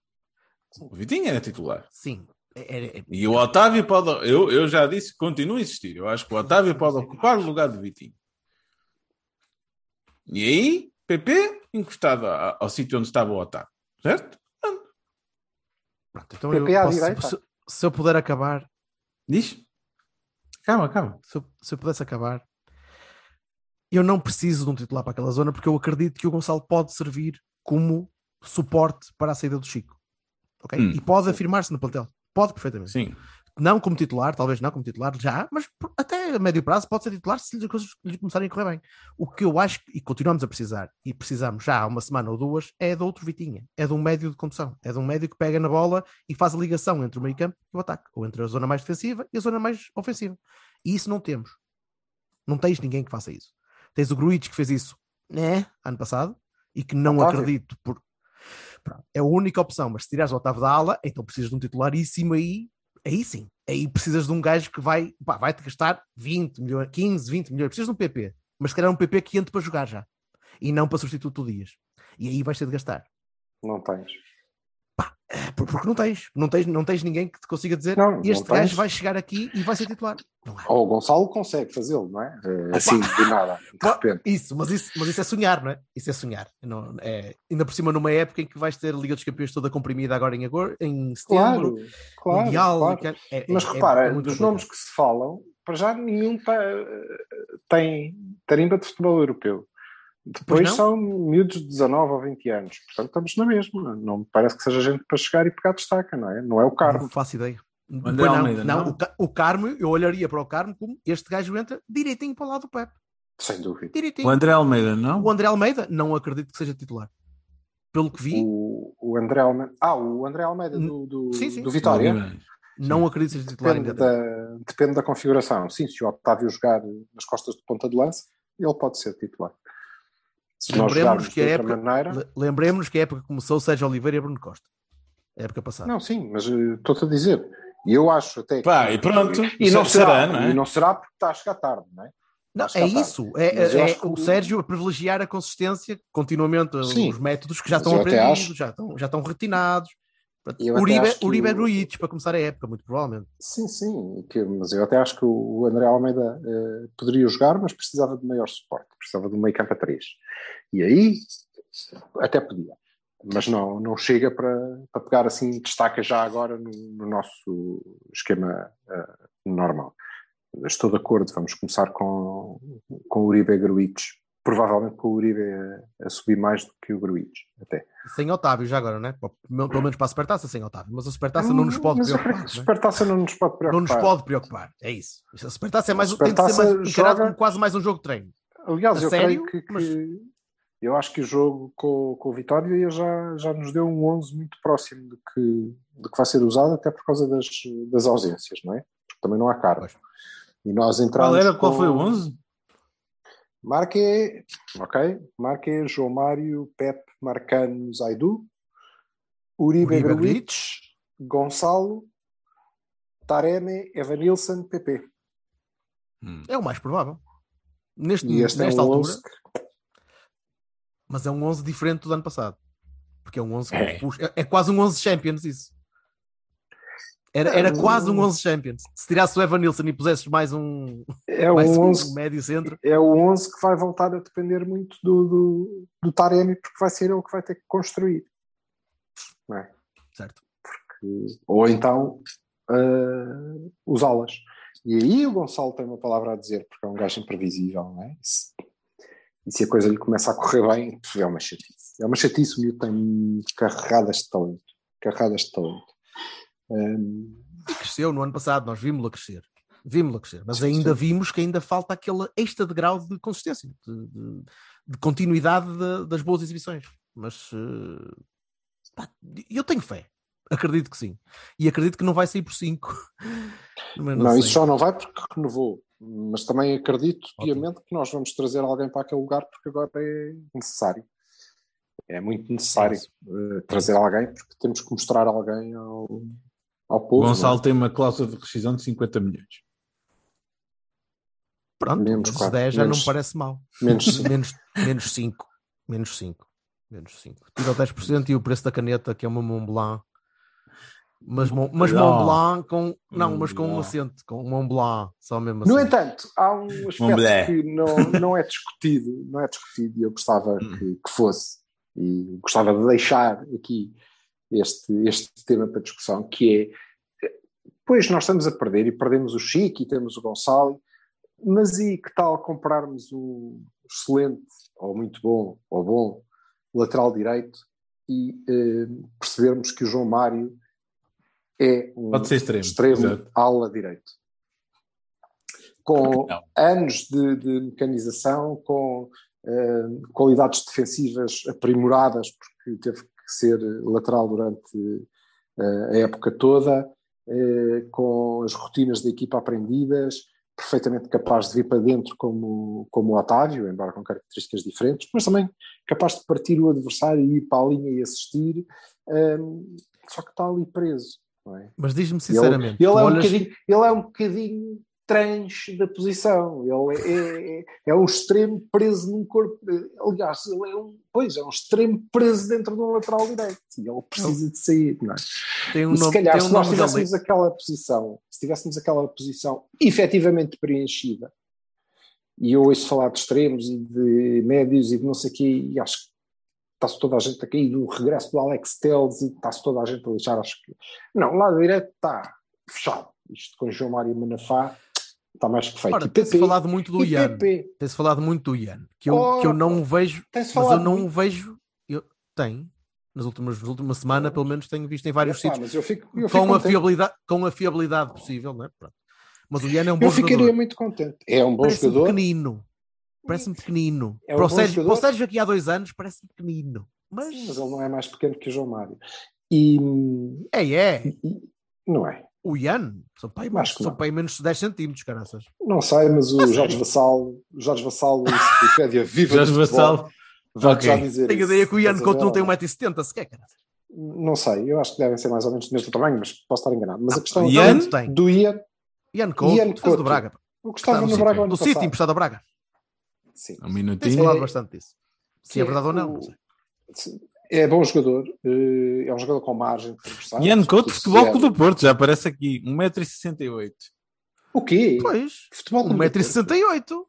O Vitinho era titular. Sim. É- é- E o Otávio pode. Eu, eu já disse, continuo a insistir. Eu acho que o Otávio pode ocupar o lugar do Vitinho. E aí, PP encostado ao sítio onde estava o Otávio. Certo? Pronto, então eu PP à posso- direita. se, se eu puder acabar, Diz? Calma, calma. se eu, se eu pudesse acabar, eu não preciso de um titular para aquela zona porque eu acredito que o Gonçalo pode servir como suporte para a saída do Chico. Ok? Hum. E pode afirmar-se no plantel. Pode perfeitamente. Sim. Não como titular, talvez não como titular já, mas até a médio prazo pode ser titular se as coisas lhe começarem a correr bem. O que eu acho, e continuamos a precisar, e precisamos já há uma semana ou duas, é de outro Vitinha. É de um médio de condução. É de um médio que pega na bola e faz a ligação entre o meio campo e o ataque. Ou entre a zona mais defensiva e a zona mais ofensiva. E isso não temos. Não tens ninguém que faça isso. Tens o Gruitch que fez isso né, ano passado e que não Otávio. acredito por. É a única opção, mas se tirares o Otávio da ala, então precisas de um titular e cima aí, aí sim. Aí precisas de um gajo que vai, pá, vai-te gastar 20 milhões, 15, 20 milhões. Precisas de um PP, mas se calhar um PP que entre para jogar já e não para substituto do Dias. E aí vais ter de gastar. Não tens. É, por- Porque não tens, não tens, não tens ninguém que te consiga dizer Não, não este tens. gajo vai chegar aqui e vai ser titular. Não há. Ou o Gonçalo consegue fazê-lo, não é? Eh, Assim, de nada, de repente. Isso, mas isso, mas isso é sonhar, não é? Isso é sonhar. Não, é, ainda por cima, numa época em que vais ter a Liga dos Campeões toda comprimida agora em, em setembro, Claro. Mundial. claro. é- Mas é- é- repara, é muito dos nomes que se falam, para já nenhum tá- tem tarimba de futebol europeu. Depois são miúdos de 19 ou 20 anos. Portanto, estamos na mesma. Não me parece que seja gente para chegar e pegar destaca, não é? Não é o Carmo. Não faço ideia. Não, Almeida, não, não? O, Ca- o Carmo, eu olharia para o Carmo como este gajo entra direitinho para o lado do Pep. Sem dúvida. Direitinho. O André Almeida, não? O André Almeida, não acredito que seja titular. Pelo que vi, O, o André Almeida. Ah, o André Almeida do, do, Sim, sim. do Vitória. Guimarães. não acredito que seja titular Depende ainda. da, depende da configuração. Sim, se o Otávio jogar nas costas de ponta de lança, ele pode ser titular. Se nós Lembremos jogarmos que a época, maneira. le- lembremos que a época começou Sérgio Oliveira e Bruno Costa. A época passada. Não, sim, mas eh, estou-te a dizer. E eu acho até que. Pá, e pronto. E não Será, será, não é? E não será porque está a chegar tarde, não é? Não, é isso. É, é que o Sérgio a privilegiar a consistência continuamente, Sim. os métodos que já estão aprendidos, acho- já estão, já estão retinados. Eu até Uribe, Uribe o- Gruitch para começar a época, muito provavelmente. Sim, sim. que- mas eu até acho que o André Almeida eh, poderia jogar, mas precisava de maior suporte. Precisava de um meio campo a três. E aí, até podia. Mas não, não chega para, para pegar assim, destaca já agora no, no nosso esquema eh, normal. Estou de acordo, vamos começar com, com o Uribe Gruitch. Provavelmente com o Uribe a, a subir mais do que o Gruitch, até. Sem Otávio, já agora, né? Pelo pelo menos para a Supertaça, sem Otávio. Mas a Supertaça não nos pode preocupar. a né? Supertaça não nos pode preocupar. Não nos pode preocupar. É isso. A Supertaça é mais, A tem de ser mais Supertaça encarado joga- como quase mais um jogo de treino. Aliás, A eu sério? creio que, que- Mas- eu acho que o jogo com, com o Vitória já, já nos deu um 11 muito próximo do que, do que vai ser usado, até por causa das, das ausências, não é? Porque também não há. Pois. E nós entramos. Qual, era, qual com- foi o 11? Marque, ok? Marque, João Mário, Pep, Marcano, Zaidu, Uribe, Uribe Gruitch, Gonçalo, Tareme, Evanilson, PP. É o mais provável. Neste, E este é nesta um altura, 11 que mas é um 11 diferente do ano passado. Porque é um 11 que É. puxa- é, é quase um 11 Champions isso. Era, era É, quase um um- 11 Champions. Se tirasse o Evan Nilsson e pusesses mais um, é mais um um 11 médio centro, é o 11 que vai voltar a depender muito do, do, do Taremi, porque vai ser ele que vai ter que construir. Não é? certo? Que- Ou então ah, usá-las. E aí o Gonçalo tem uma palavra a dizer, porque é um gajo imprevisível, não é? E se a coisa lhe começa a correr bem, é uma chatice. É uma chatice, o miúdo tem carregadas de talento. Carregadas de talento. Um, E cresceu no ano passado, nós vimos-lo crescer. Vimos-lo crescer, mas ainda sim. vimos que ainda falta aquele extra de grau de consistência, de, de- de continuidade de- das boas exibições. Mas eh, pá, eu tenho fé, acredito que sim. E acredito que não vai sair por 5. Mas não, sei. isso já não vai porque renovou. Mas também acredito piamente que nós vamos trazer alguém para aquele lugar porque agora é necessário. É muito necessário eh, trazer alguém porque temos que mostrar alguém ao, ao O povo. Gonçalo não tem uma cláusula de rescisão de 50 milhões. Pronto, Menos esses quatro, 10 já não menos- me parece mal. é? Menos cinco. menos, menos 5. Menos 5. Menos 5. Tira o 10% e o preço da caneta, que é uma Mont Blanc. Mas, mas Não. Mont Blanc com. Não, mas com um acento, com Mont Blanc, só mesmo assim. No entanto, há um aspecto que não, não é discutido, não é discutido, e eu gostava Hum. que, que fosse, e gostava de deixar aqui este, este tema para discussão, que é, pois nós estamos a perder, e perdemos o Chico, e temos o Gonçalo, mas e que tal comprarmos o excelente, ou muito bom, ou bom, lateral direito, e eh, percebermos que o João Mário é um extremo. extremo ala direito. Com Não. anos de, de mecanização, com eh, qualidades defensivas aprimoradas, porque teve que ser lateral durante eh, a época toda, eh, com as rotinas da equipa aprendidas, perfeitamente capaz de vir para dentro como, como o Otávio, embora com características diferentes, mas também capaz de partir o adversário e ir para a linha e assistir, eh, só que está ali preso. É? Mas diz-me Ele, sinceramente, ele tu é um olhas- bocadinho, ele é um bocadinho tranche da posição. Ele é, é, é um extremo preso num corpo. Aliás, ele é um, pois, é um extremo preso dentro de um lateral direito. E ele precisa de sair. Não é? tem um E se nome, calhar, um se nós tivéssemos aquela posição, se tivéssemos aquela posição efetivamente preenchida, e eu ouço falar de extremos e de médios e de não sei o quê, e acho que está-se toda a gente a cair do regresso do Alex Telles e está-se toda a gente a lixar, acho que... Não, o lado direito está fechado. Isto com João Mário Manafá está mais que feito. Ora, tem-se falado muito do Ian. Tem-se falado muito do Ian, que eu, Ora, que eu não o vejo, mas eu não o muito. vejo. Eu, tem, nas últimas, nas últimas semanas, pelo menos tenho visto em vários sítios, eu fico, eu com a, fiabilidade, com a fiabilidade possível, não é? Pronto. Mas o Ian é um bom Eu ficaria jogador. muito contente. É um bom Parece-me jogador. pequenino. Parece-me pequenino. É um para, o Sérgio, jogador. para o Sérgio aqui há dois anos parece-me pequenino. Mas, Sim, mas ele não é mais pequeno que o João Mário. E, é, é. e- não é. O Ian são para aí, que são não. para aí menos 10 centímetros, caraças. Não sei, mas o Jorge Vassal, o Jorge Vassal, o Enciclopédia Viva Jorge Vassal. vai Ok. já dizer Tenho a ideia que o Ian Couto não tem 1,70m sequer, caraças. Não sei, eu acho que devem ser mais ou menos do mesmo tamanho, mas posso estar enganado. Mas a questão Ian? Talento tem. do Ian, Ian Couto, Ian Couto. do Braga. o que estava no Braga do City, passado. emprestado a Braga. Sim. Um minutinho. falado É- bastante disso. Se que é verdade ou não, não sei. É bom jogador, eh, é um jogador com margem de progressar. Ian Couto, Futebol Clube do Porto, já aparece aqui. 1,68m. O quê? Pois, Futebol Clube do Porto? 1,68m.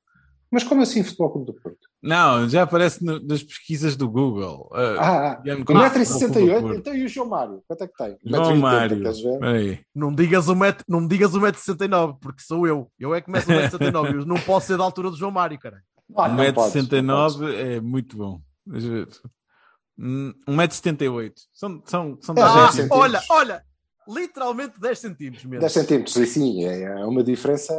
Mas como assim Futebol Clube do Porto? Não, já aparece no- nas pesquisas do Google. Uh, Ah, ah, Ian Couto, Futebol Clube do 1,68m? Porto. Então e o João Mário? Quanto é que tem? João 1,80m, Mário. queres ver? Aí. Não me digas o metro, não me digas o 1,69m, porque sou eu. Eu é que começo o 1,69m. Eu não posso ser da altura do João Mário, cara. Ah, não podes, não podes. 1,69m é muito bom. 1,78m. São, são, são É, Ah, 10 10 centímetros. olha, olha, literalmente 10 centímetros mesmo. 10 centímetros, e sim, é uma diferença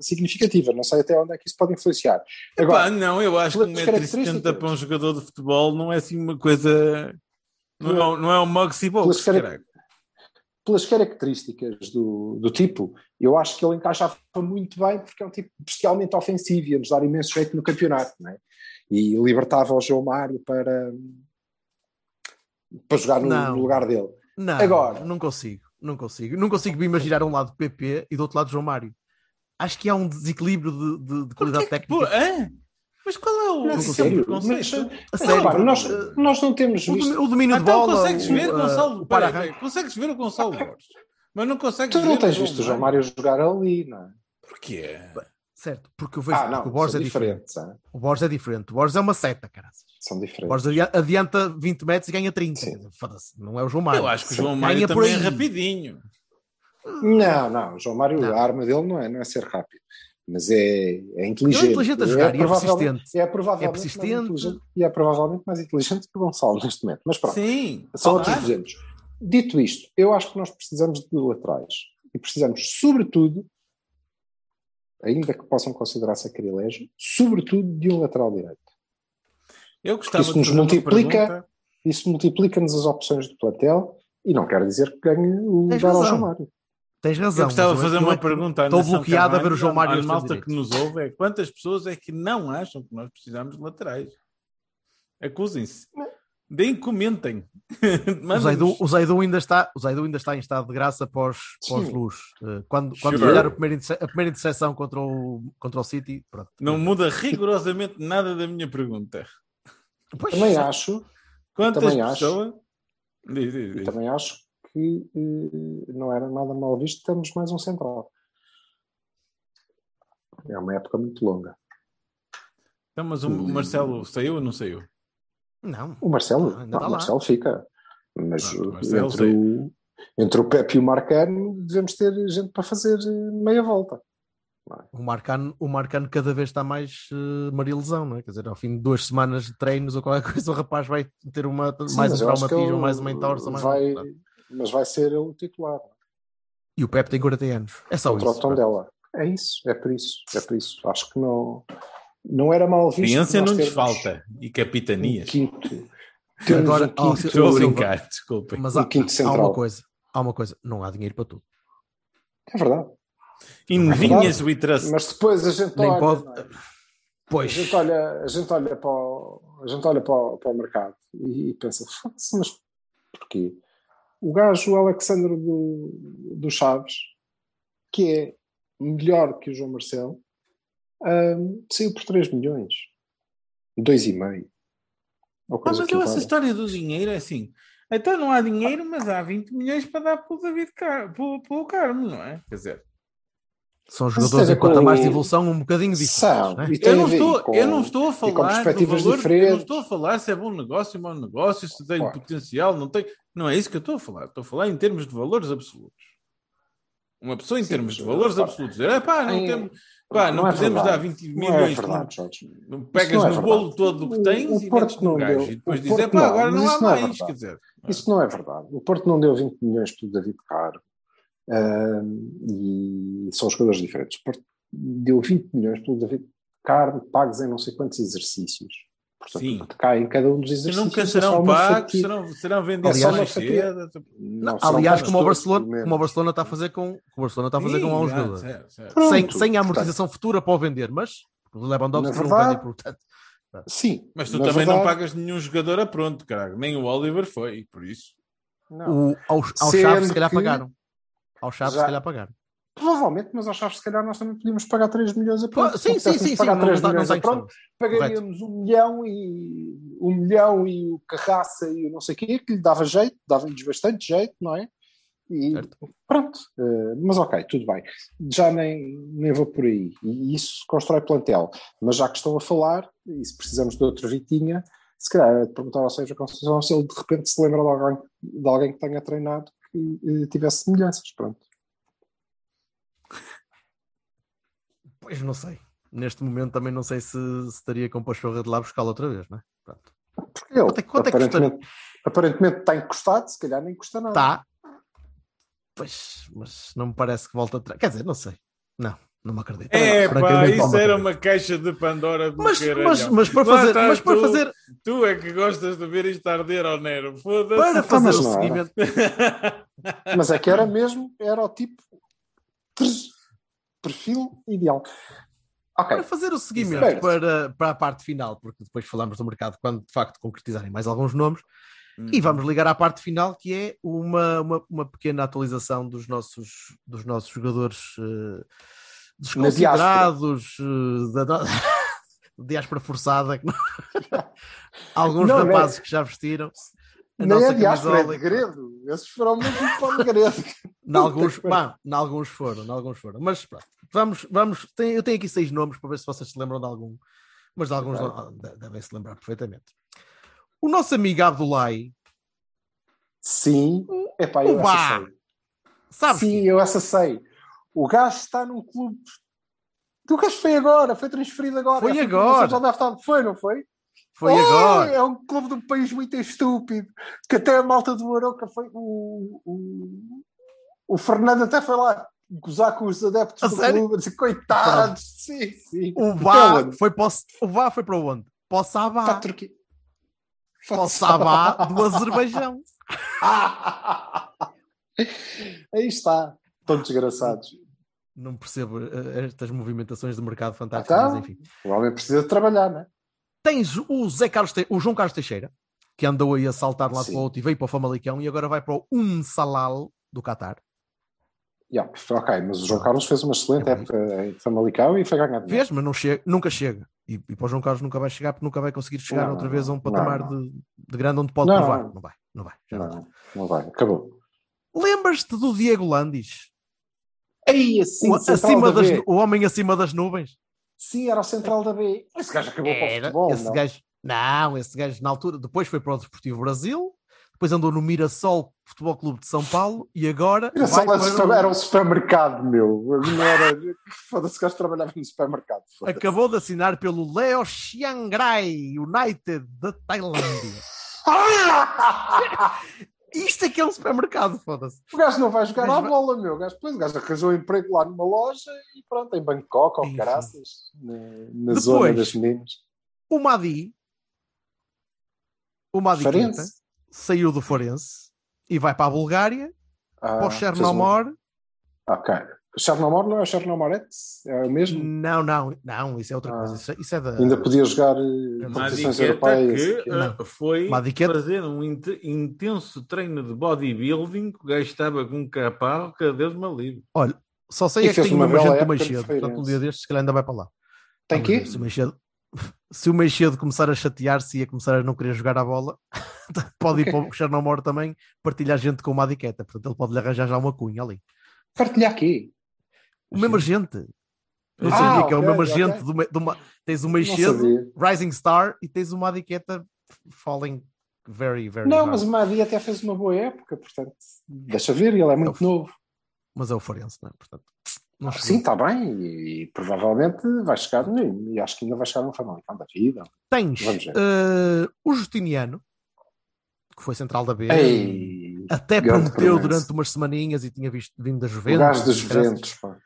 significativa. Não sei até onde é que isso pode influenciar. Agora, não, eu acho que pelas 1,70m características- para um jogador de futebol não é assim uma coisa. Não é, um- não é um pelas, Box, cara- caralho. pelas características do, do tipo, eu acho que ele encaixava muito bem porque é um tipo bestialmente ofensivo e ia nos dar imenso jeito no campeonato, não é? E libertava o João Mário para, para jogar no, Não. no lugar dele. Não, Agora. não consigo, não consigo. Não consigo me imaginar um lado PP e do outro lado João Mário. Acho que há um desequilíbrio de, de- de qualidade técnica. hã? Mas qual é o Não, o sério, mas- A sério, Repara, nós, eh, nós não temos o, visto. o domínio de Então bola. consegues o, ver uh, Gonçalo o peraí, para peraí, consegues ver o Gonçalo Borges, mas não consegues Tu ver não tens o visto o João Mário jogar ali, não é? Porquê? Certo, porque eu vejo Ah, porque não, o Borges é diferente. diferentes. hã? O Borges é diferente. O Borges é uma seta, cara. São diferentes. Borges adia- adianta 20 metros e ganha 30. Sim. Quer dizer, Foda-se, não é o João Mário. Eu acho que o João Ganha Mário por também é aí. rapidinho. Não, não, o João Mário, Não. a arma dele não é, não é ser rápido. mas é, é inteligente. Ele é inteligente a jogar e é provavelmente- persistente. É, provavelmente É mais persistente. inteligente- e é provavelmente mais inteligente que o Gonçalo neste momento. Mas pronto, Sim, são claro. outros 200. Dito isto, eu acho que nós precisamos de laterais. E precisamos, sobretudo, ainda que possam considerar sacrilégio, sobretudo de um lateral direito. Eu gostava Isso de nos multiplica-. Isso multiplica-nos as opções de plantel e não quer dizer que ganhe o Tens dar ao. João Mário. Tens razão. Eu gostava de fazer uma é pergunta. Estou bloqueado a ver o João Mário a malta que nos ouve é quantas pessoas é que não acham que nós precisamos de laterais? Acusem-se. Deem, comentem. O. Zaidu, ainda está, o Zaidu ainda está em estado de graça pós, pós. Eh, Quando, quando Sure. falhar a primeira, a primeira interseção contra o, contra o City, pronto. Não muda rigorosamente nada da minha pergunta. Pois, Também acho, Quantas Também acho. pessoas. Diz, diz, e diz. também acho que eh, não era nada mal visto termos mais um central. É uma época muito longa. Então, mas o Marcelo saiu ou não saiu? Não. O Marcelo, Ah, não, tá o. Marcelo fica. Mas Ah, o uh, Marcelo entre, o, entre o Pepe e o Marcano devemos ter gente para fazer eh, meia volta. O Marcano, o Marcano cada vez está mais uh, marilesão, não é? Quer dizer, ao fim de duas semanas de treinos ou qualquer coisa, o rapaz vai ter uma, Sim, mais um traumatismo, mais uma entorse. Mais vai, um- Mas vai ser ele o titular. E o Pepe tem 40 anos. É só contra isso. o tom dela. É isso, é por isso, é por isso. Acho que não, não era mal visto. Experiência nós não termos falta. E Um capitanias. quinto. Temos Agora, um quinto, se- Estou a brincar, desculpem. Mas um há, quinto há uma coisa, há uma coisa, não há dinheiro para tudo. É verdade. In é vinhas we trust. Mas depois a gente Nem olha. pode- é? A Pois, gente olha, a gente olha, para, o, a gente olha para, o, para o mercado e pensa, "Foda-se, mas porquê? O gajo, Alexandre do, do Chaves, que é melhor que o João Marcelo, hum, saiu por 3 milhões. 2,5. Ou Ah, mas eu, essa história do dinheiro é assim. Então não há dinheiro, mas há 20 milhões para dar para o David Car... para, o- para o Carmo, não é? Quer dizer, são jogadores em patamares de evolução um bocadinho São, diferentes. Né? e tem eu não, estou, com- eu não estou a falar do valor, eu diferentes. não estou a falar se é bom negócio, mau negócio, se tem Claro. potencial, não tem. Não é isso que eu estou a falar. Estou a falar em termos de valores absolutos. Uma pessoa em Sim, termos de valores pá, absolutos. É pá, não, em- temos, pá, não, é podemos verdade. dar 20 Não é milhões. verdade, Jorge. não- pegas não é no verdade. bolo todo o que O- tens o e Porto metes no não gajo. deu- E depois o dizes, pá, não, agora não há não é mais. verdade. Quer dizer, Isso não é verdade. O Porto não deu 20 milhões pelo David Caro e são jogadores diferentes. Deu 20 milhões pelo David Caro pagos em não sei quantos exercícios. Portanto, Sim. cai em cada um dos E exercícios. nunca serão pagos, serão, serão vendidos Aliás, mais só uma fatia. cedo. Não, serão Aliás, como o, Barcelona, como o Barcelona está a fazer com, o Barcelona está a fazer Sim, com um jogador. certo, certo. Pronto, Sem, sem a portanto, amortização futura para o vender, mas o Lewandowski não vende, portanto. Sim. Mas tu também não verdade, pagas nenhum jogador a pronto, caralho. Nem o Oliver foi, por isso. não. O, aos, aos Sendo Chaves, se calhar, que- pagaram. Aos Chaves, Já- se calhar, pagaram. Provavelmente, mas aos Chaves, se calhar, nós também podíamos pagar 3 milhões a pronto. Sim, sim, sim, sim. pagar Não, 3 não, milhões não a pronto, pagaríamos um milhão e um milhão e o Carraça e o não sei o quê, que lhe dava jeito, dava-lhes bastante jeito, não é? E Certo. pronto, eh, mas ok, tudo bem. Já nem, nem vou por aí. E isso constrói plantel. Mas já que estão a falar, e se precisamos de outro Vitinha, se calhar de perguntar ao Sérgio Conceição se ele de repente se lembra de alguém, de alguém que tenha treinado que tivesse semelhanças. Pronto. Pois não sei. Neste momento também não sei se, se estaria com Pachorra de lá buscá-lo outra vez, não é? Pronto. Porque ele Quanto é- quanto é que custa? aparentemente, aparentemente está encostado, se calhar nem custa nada. Está. Pois, mas não me parece que volta atrás. Quer dizer, não sei. Não, não me acredito. É pá, isso era uma caixa de Pandora do Mas, mas, mas para fazer, mas para tu, fazer, Tu é que gostas de ver isto arder ao Nero. Foda-se. para fazer mas o seguimento, Mas é que era mesmo, era o tipo perfil ideal. Ok, para fazer o seguimento para, para a parte final, porque depois falamos do mercado quando de facto concretizarem mais alguns nomes, Hum. e vamos ligar à parte final, que é uma, uma, uma pequena atualização dos nossos, dos nossos jogadores eh, desconsiderados, eh, da diáspora forçada, que alguns Não, não é- rapazes que já vestiram. A nem é diáspora, é camisola de e- Gredo. Esses foram mesmo para o Gredo. Pariu. bah, nalguns foram, nalguns foram. Mas pronto, vamos, vamos. tem- eu tenho aqui seis nomes para ver se vocês se lembram de algum, mas de alguns não- de- devem se lembrar perfeitamente. O nosso amigo Abdulai, Sim, epá, eu Uba! essa sei. sabes? Sim, que- eu essa sei. O gajo está num clube O gajo foi agora, foi transferido agora. Foi Essa agora. Já deve estar. Foi, não foi? Foi Oh, agora. É um clube de um país muito estúpido. Que até a malta do Aroca foi. O, o, o Fernando até foi lá gozar com os adeptos A do sério? clube. Dizer, coitados. Sim, sim. O Vá onde? foi para o, o foi para onde? Para o Para a Sabá. Turquia. Para o Sabá do Azerbaijão. Aí está. Estão desgraçados. Não percebo eh, estas movimentações de mercado fantásticas, Então, mas enfim. o homem precisa de trabalhar, não é? Tens o, Zé Carlos Te- o João Carlos Teixeira, que andou aí a saltar Sim. para o outro e veio para o Famalicão e agora vai para o Um Salal do Qatar. Yeah, ok, mas o João Carlos fez uma excelente É época em Famalicão e foi ganhar dinheiro. Vês, mas não chega, nunca chega. E, e para o João Carlos nunca vai chegar porque nunca vai conseguir chegar Não, outra não, vez a um patamar não. De, de grande onde pode provar. Não vai, não vai. não vai. Não vai. Acabou. Lembras-te do Diego Landis? Ei, assim, o, acima da das, o homem acima das nuvens? Sim, era o central da B. Esse gajo acabou para o Era, futebol, esse não? gajo, não, esse gajo na altura, depois foi para o Desportivo Brasil, depois andou no Mirassol Futebol Clube de São Paulo e agora Era, vai para era um supermercado, meu. Não era... Foda-se, gajo trabalhava no supermercado. acabou de assinar pelo Leo Chiangrai United da Tailândia. Isto é que é um supermercado, foda-se. O gajo não vai jogar Mas à bola, meu. O gajo, depois, o gajo arranjou um emprego lá numa loja e pronto, em Bangkok ou caraças, na, na Depois, zona das meninas. O Madi, o Madi. Quinta, saiu do Forense e vai para a Bulgária, Ah, para o um- Chernomor. Ok. O Chernomor não é o Chernomorets? É o mesmo? Não, não, não, isso é outra Ah. coisa. Isso, é- isso é da. Ainda podia jogar eh, competições diqueta europeias. que Não. uh, foi Uma diqueta- fazer um int- intenso treino de bodybuilding que o gajo estava com um caparro que Deus me livre. Olha, só sei E é que tem uma gente no cedo. Portanto, um dia destes, se calhar ainda vai para lá. Tem Vamos que ver Se o Meixedo, se o Meixedo começar a chatear-se e a começar a não querer jogar a bola, pode ir para o Chernomor também partilhar gente com uma diqueta. Portanto, ele pode lhe arranjar já uma cunha ali. Partilhar aqui. O mesmo agente. Não Ah, sabia que é o ok, mesmo agente. me- de uma- tens o Meixedo, sabia. Rising Star, e tens uma diqueta falling very, very Não, hard. mas o Madi até fez uma boa época, portanto, deixa ver, ele é muito Eu- novo. Mas é o Forense, não é? Portanto, não chegou. Sim, está bem, e, provavelmente vai chegar, e acho que ainda vai chegar no Famalicão da vida. Tens eh, o Justiniano, que foi central da B, Ei, até prometeu durante umas semaninhas e tinha visto vindo da o Juventus. gajo das e graças- Juventus, pá.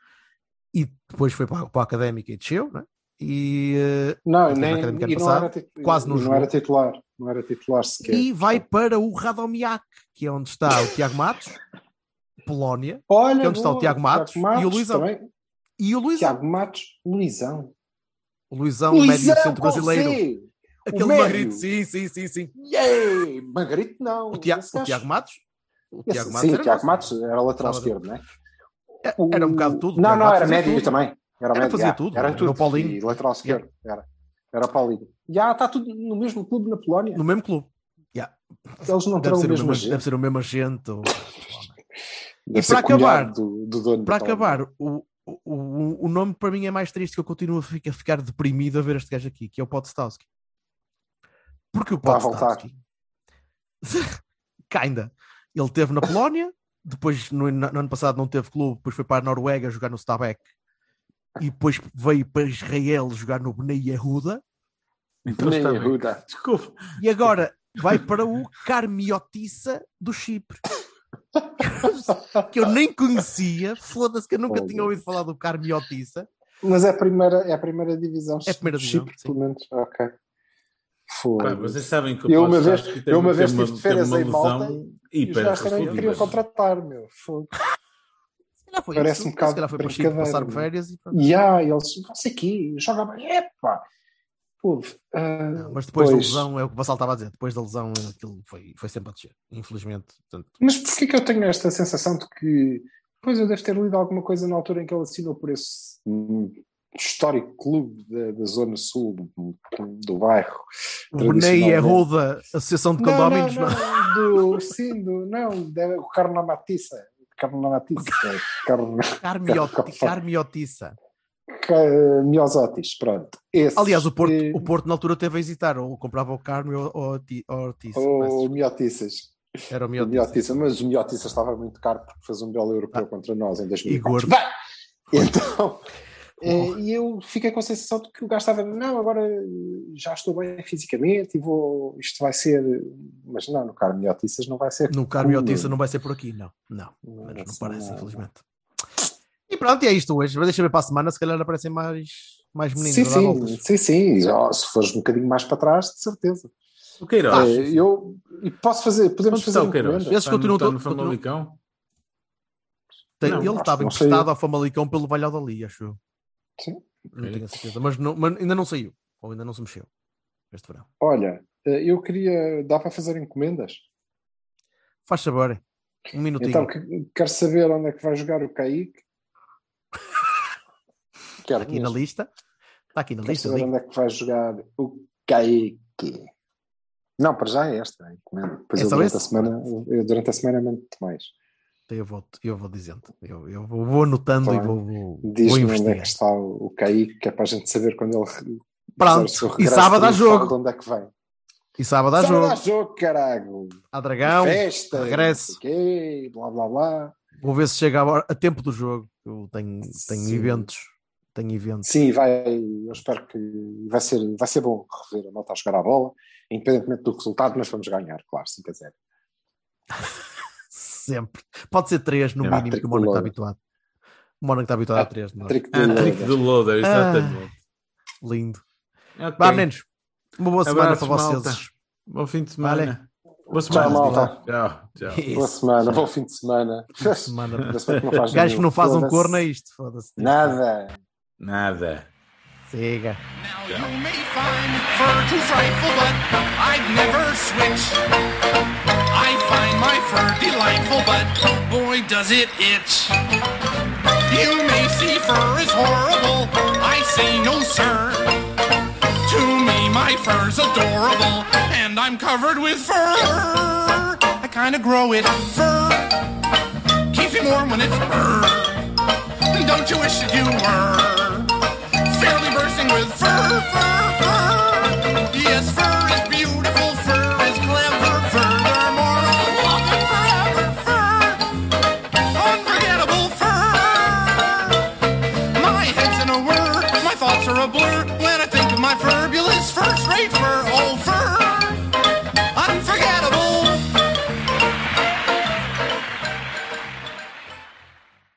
E depois foi para, para a Académica e desceu, né? E, eh, Não, nem, e não passado, quase não e não jogou. era titular, não era titular sequer. e vai para o Radomiak, que é onde está o Tiago Matos, Polónia, Olha, que é onde está o boa, Tiago Matos e o Luizão. também. e o Luizão. Tiago Matos, Luizão. O Luizão, o médio centro brasileiro. Aquele magrito, sim, sim, sim, sim. Yay! Margarito não. O, Tia- Esse o Tiago Matos? O Tiago Matos sim, era o Tiago. Matos era lateral esquerdo, não é? É, Era um bocado tudo. Não, não, era médio tudo. também. Era, Era, médio, fazia já. tudo. Era Era tudo. o Paulinho. E lateral esquerdo. Era. Era o Paulinho. Já está tudo no mesmo clube na Polónia. No mesmo clube. Yeah. Eles não Deve ser, o mesmo deve ser o mesmo agente. ou- E para acabar- do, do dono Para acabar, o, o, o nome para mim é mais triste que eu continuo a ficar, a ficar deprimido a ver este gajo aqui, que é o Podstowski. Porque o. Podstowski. Kinda. Ele teve na Polónia, depois no, no ano passado não teve clube, depois foi para a Noruega jogar no Stabæk e depois veio para Israel jogar no Bnei Yehuda Então bem. Yehuda. Desculpa. e agora vai para o Carmiotissa do Chipre. que eu nem conhecia, foda-se que eu nunca tinha ouvido falar do Carmiotissa. Mas é a primeira, é a primeira divisão. É a primeira de divisão, Chipre, sim. pelo menos. Ok. Foi. Pá, vocês sabem que o Eu uma vez- teve- eu uma vez teve tive de férias em Malta E os hiper gajos também queriam resolvida. contratar, meu. Foi. Foi Parece isso. um bocado foi para passar férias e pronto. Há, eles, você aqui, joga bem. Epá! Pô, ah, Não, mas depois da pois. lesão, é o que o Vassal estava a dizer, depois da lesão aquilo foi, foi sempre a descer, infelizmente. Portanto, Mas porquê que eu tenho esta sensação de que. Pois eu devo ter lido alguma coisa na altura em que ele assinou por esse histórico clube da, da Zona Sul do, do bairro. o Benei. Erruda, Associação de Condóminos, não, não, não, do, sim, do, não, deve- o Carnamatiça. Carnamatiça. Carna, Carmioti- Carmiotissa. Ca- Miosotis, pronto. Aliás, o Porto, eh, o Porto na altura teve a hesitar, ou comprava o Carmo ou, ou, Ti- ou ou Miotiças. Era o O Miotissa. Miotiça, mas o Miotiça estava muito caro porque fez um belo europeu Ah. contra nós em E 2004. gordo. Vai! Então, Eh, E eu fiquei com a sensação de que o gajo estava, não, agora já estou bem fisicamente e vou, isto vai ser, mas não, no Carmo e Otiças não vai ser. No Carmo e cool. Otiça não vai ser por aqui, não. Não, vai não parece, nada. infelizmente. E pronto, e é isto hoje. Deixa eu ver para a semana, se calhar aparecem mais, mais meninos Sim, sim, voltas. sim, sim. Ó, se fores um bocadinho mais para trás, de certeza. O Queiroz. Eh, eu e posso fazer, podemos fazer o Queiroz? Esses continuam todos- continuam- Famalicão? Tem- Não, ele estava emprestado ao Famalicão pelo Valladolid, acho eu. Sim. Não tenho a certeza, mas, não- mas ainda não saiu, ou ainda não se mexeu este verão. Olha, eh, eu queria, dá para fazer encomendas? Faz saber, um minutinho. Então, que- quero saber onde é que vai jogar o Kaique. Quero Está aqui na mesmo. lista. Está aqui na Quero lista. saber onde é que vai jogar o Kaique. Não, para já é esta a encomenda. Depois É eu durante, a semana, eu durante a semana mando mais. Eu vou, eu vou dizendo. Eu, eu vou, anotando Tá e vou, vou, vou Diz-me onde é que está o, o Kaique, que é para a gente saber quando ele Pronto, e sábado há jogo. De onde é que vem? E sábado há Sábado jogo. há jogo, caralho. Há Dragão. Festa. regresso. quê, blá blá blá. Vou ver se chega a, a tempo do jogo. Eu tenho, tenho Sim. eventos. Tenho eventos. Sim, vai, eu espero que vai ser, vai ser bom rever a nota a jogar a bola, independentemente do resultado, mas vamos ganhar, claro, 5 a 0. Sempre. Pode ser três no É, mínimo, que o Mónaco está habituado. O Mónaco está habituado a três. não é? Trick Ah, do trick Loader. do Loader, exatamente. Lindo. Ok. Vá, meninos. Uma boa semana Abraços, para vocês. malta. Bom fim de semana. Boa Tchau, semana. malta. Tchau, tchau. Boa semana, bom fim de semana. Fim de semana. Bem que não faz Gajo que nenhum. não faz um corno é isto. Foda-se. Nada. Nada. Siga. Now you may find fur too frightful, but I'd never switch. I find my fur delightful, but boy does it itch. You may see fur is horrible, I say no sir. To me my fur's adorable, and I'm covered with fur. I kinda grow it fur, keeps me warm when it's fur. Don't you wish that you were? fairly bursting with fur? Yes, fur.